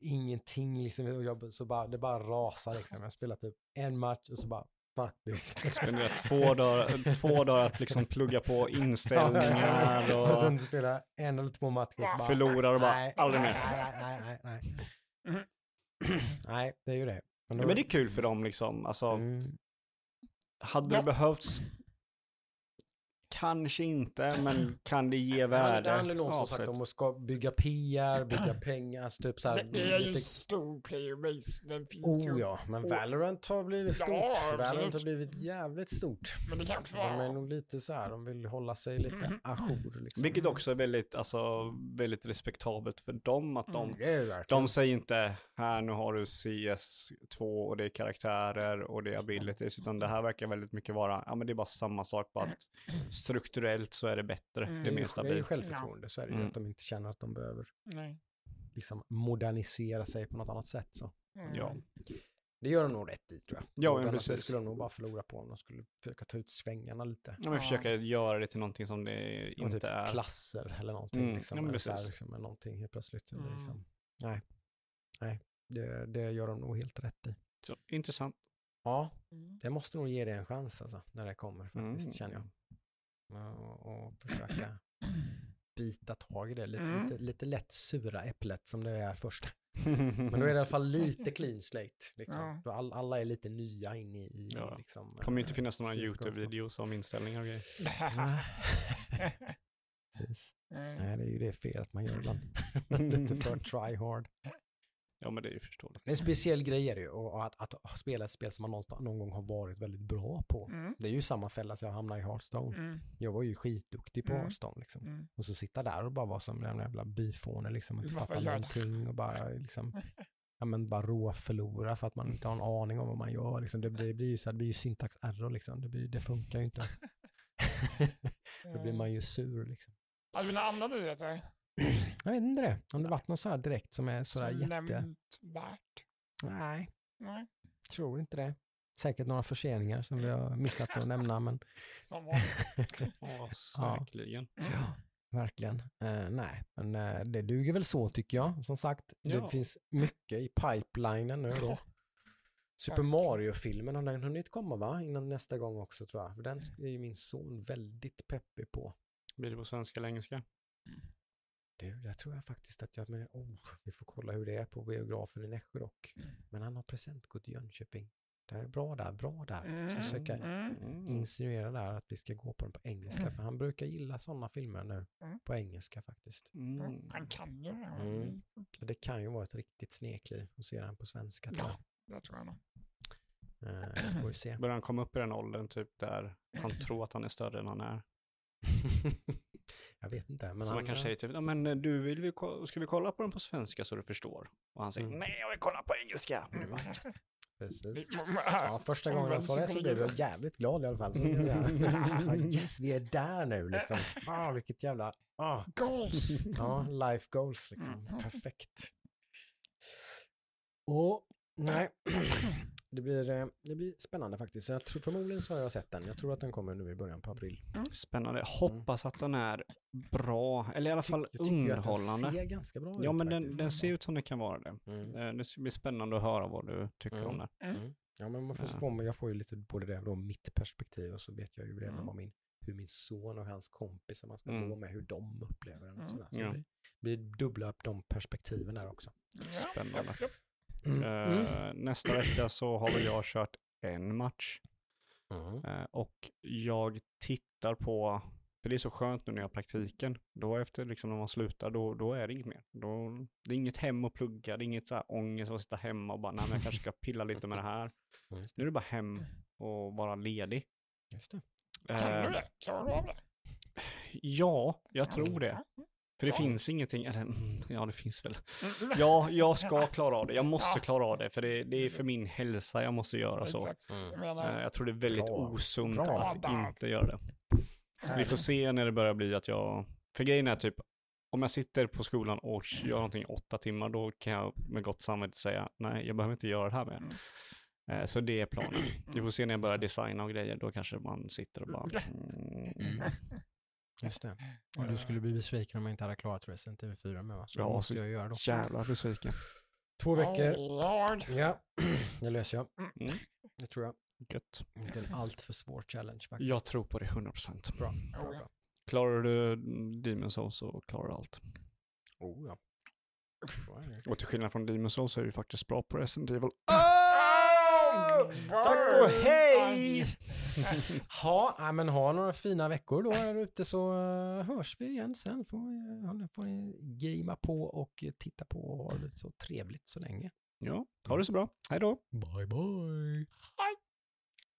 ingenting liksom. Och jag, så bara, det bara rasar liksom. Jag spelar typ en match och så bara, this. Spenderar två dagar, två dagar att liksom plugga på inställningar och och sen spela en eller två matcher bara, förlorar och bara nej, aldrig nej, mer. Nej, nej, nej, nej. Mhm. nej, det är ju det. Ja, men det är kul för dem liksom. Alltså, Mm. hade Ja. det behövts? Kanske inte, men kan det ge värde? Det handlar nog som Ja, sagt om att ska bygga PR, bygga pengar, alltså typ så här. det är ju lite- stor playerbase. Den finns Oh ju. ja, men Valorant har blivit Ja, stort. Valorant absolut. har blivit jävligt stort. Men det kan också De är nog lite så här, de vill hålla sig lite Mhm. ajour liksom. Vilket också är väldigt, alltså, väldigt respektabelt för dem att de Mm. De säger inte här nu har du CS2 och det är karaktärer och det är abilities, utan det här verkar väldigt mycket vara, ja men det är bara samma sak, bara att strukturellt så är det bättre, Mm. det är mer det är ju stabilt. självförtroende, så är det ju Mm. att de inte känner att de behöver Nej. liksom modernisera sig på något annat sätt. Så. Mm. Ja. Det gör de nog rätt i tror jag. Ja, men att Det precis. skulle de nog bara förlora på om de skulle försöka ta ut svängarna lite. Ja, men försöka göra det till någonting som det Och inte typ är. klasser eller någonting. Mm, Liksom, ja, men precis. liksom, eller någonting helt plötsligt. Eller Mm. liksom. Nej, nej det, det gör de nog helt rätt i. Så, intressant. Ja, Mm. det måste nog ge det en chans alltså, när det kommer faktiskt, Mm. känner jag. Och, och försöka bita tag i det lite, Mm. lite, lite lätt sura äpplet som det är först. Men då är det i alla fall lite clean slate. Liksom. Ja. All, alla är lite nya in i, Ja. liksom, kommer inte eh, finnas några. YouTube-videos om inställningar och grejer. Nej. Precis. Nej. Det är ju det felet man gör ibland. lite för try hard. Ja, men det är ju förståeligt. Det är en speciell grej är det ju, och att, att spela ett spel som man någonstans, någon gång har varit väldigt bra på. Mm. Det är ju samma fälla som jag hamnar i Hearthstone. Mm. Jag var ju skitduktig på Mm. Hearthstone liksom. Mm. Och så sitta där och bara vara som en jävla byfåne liksom, och inte fatta någonting och bara liksom, ja men bara rå förlora för att man inte har en aning om vad man gör liksom. Det blir, det blir ju så här, det blir ju syntax error liksom, det, blir, det funkar ju inte. Då blir man ju sur liksom. Hade vi några andra nyheter? Jag vet inte det, om det varit något sådär direkt som är sådär Som jätte... nämnvärt? Nej, Nej. tror inte det. Säkert några förseningar som vi har missat att nämna, men Som var... Ja, säkerligen. Ja, verkligen. Eh, nej, men eh, det duger väl så tycker jag. Som sagt, Ja. det finns mycket i pipelinen nu då. Super. Mario-filmen har den hunnit komma va? Innan nästa gång också tror jag. För den är ju min son väldigt peppig på. Blir det på svenska eller engelska? Du, jag tror jag faktiskt att jag, men, oh, vi får kolla hur det är på biografen i Nässjö dock. Men han har presentkort i Jönköping. Det är bra där, bra där. Så Mm. försöka Mm. insinuera där att vi ska gå på den på engelska. För han brukar gilla sådana filmer nu. Mm. På engelska faktiskt. Mm. Han kan ju det. Mm. Men det kan ju vara ett riktigt snekliv att se den på svenska. Ja, det tror jag nog. jag. Eh, får vi se. Börjar han komma upp i den åldern typ där han tror att han är större än han är? jag vet inte. Men så han, man kanske säger typ, ja men eh, du vill vi, ska vi kolla på den på svenska så du förstår? Och han säger, Mm. nej jag vill kolla på engelska. Bara, Precis. Ja, första gången jag sa det så blev jag jävligt glad i alla fall. Yes, vi är där nu liksom. Ah, vilket jävla... Ah. Goals! Ja, life goals liksom. Mm. Perfekt. Och nej, det blir, eh, det blir spännande faktiskt. Jag tror, förmodligen så har jag sett den. Jag tror att den kommer nu i början på april. Spännande. Hoppas att den är bra, eller i alla fall Jag tycker att underhållande. den ser ganska bra ut Ja, men den, den ser ut som den kan vara det. Mm. Eh, Det ska bli spännande att höra vad du tycker Mm. om det. Mm. Ja, men man får Ja. få, men jag får ju lite både det och mitt perspektiv och så vet jag ju redan Mm. vad min, hur min son och hans kompisar man ska Mm. gå med, hur de upplever den och Mm. sådär. Så Ja. det blir, blir dubbla de perspektiven där också. Ja, Spännande. Japp. Eh, Nästa vecka så har väl jag kört en match. Mm. Eh, och jag tittar på, för det är så skönt nu när jag har praktiken, då efter liksom när man slutar, då, då är det inget mer. Då, det är inget hem och plugga, det är inget så här ångest att sitta hemma och bara, nej men jag kanske ska pilla lite med det här. Mm. Nu är det bara hem och vara ledig. Just det. Kan Eh, du det? Klarar du av det? Ja, jag tror det. För det Ja. finns ingenting, eller mm, ja det finns väl. Mm. Ja, jag ska klara av det. Jag måste Ja. klara av det, för det, det är för min hälsa jag måste göra så. Exakt. Mm. Jag Eh, menar, Jag tror det är väldigt Bra. osunt Bra. att inte göra det. Vi får se när det börjar bli att jag, för grejen är typ, om jag sitter på skolan och gör någonting i åtta timmar, då kan jag med gott samvete säga, nej, jag behöver inte göra det här mer. Mm. Eh, Så det är planen. Vi får se när jag börjar designa och grejer, då kanske man sitter och bara, mm, Just det. Och du skulle bli besviken om jag inte hade klarat Resident Evil 4 med va? Så Ja, det måste så jag göra då. jävla besviken. Två veckor. Oh Lord. Ja, det löser jag. Mm. Det tror jag. Gött. Inte en alltför svår challenge faktiskt. Jag tror på det 100%. Bra. Oh, bra, bra. Klarar du Demon Souls så klarar du allt. Oh ja. Är det. Och till skillnad från Demon Souls så är du faktiskt bra på Resident Evil. Tack och hej! Ja, men ha några fina veckor då här ute så eh, hörs vi igen sen. Får, uh, får ni gamea på och eh, titta på och ha det så trevligt så länge. Ja, ha det så bra. Hej då. Bye bye.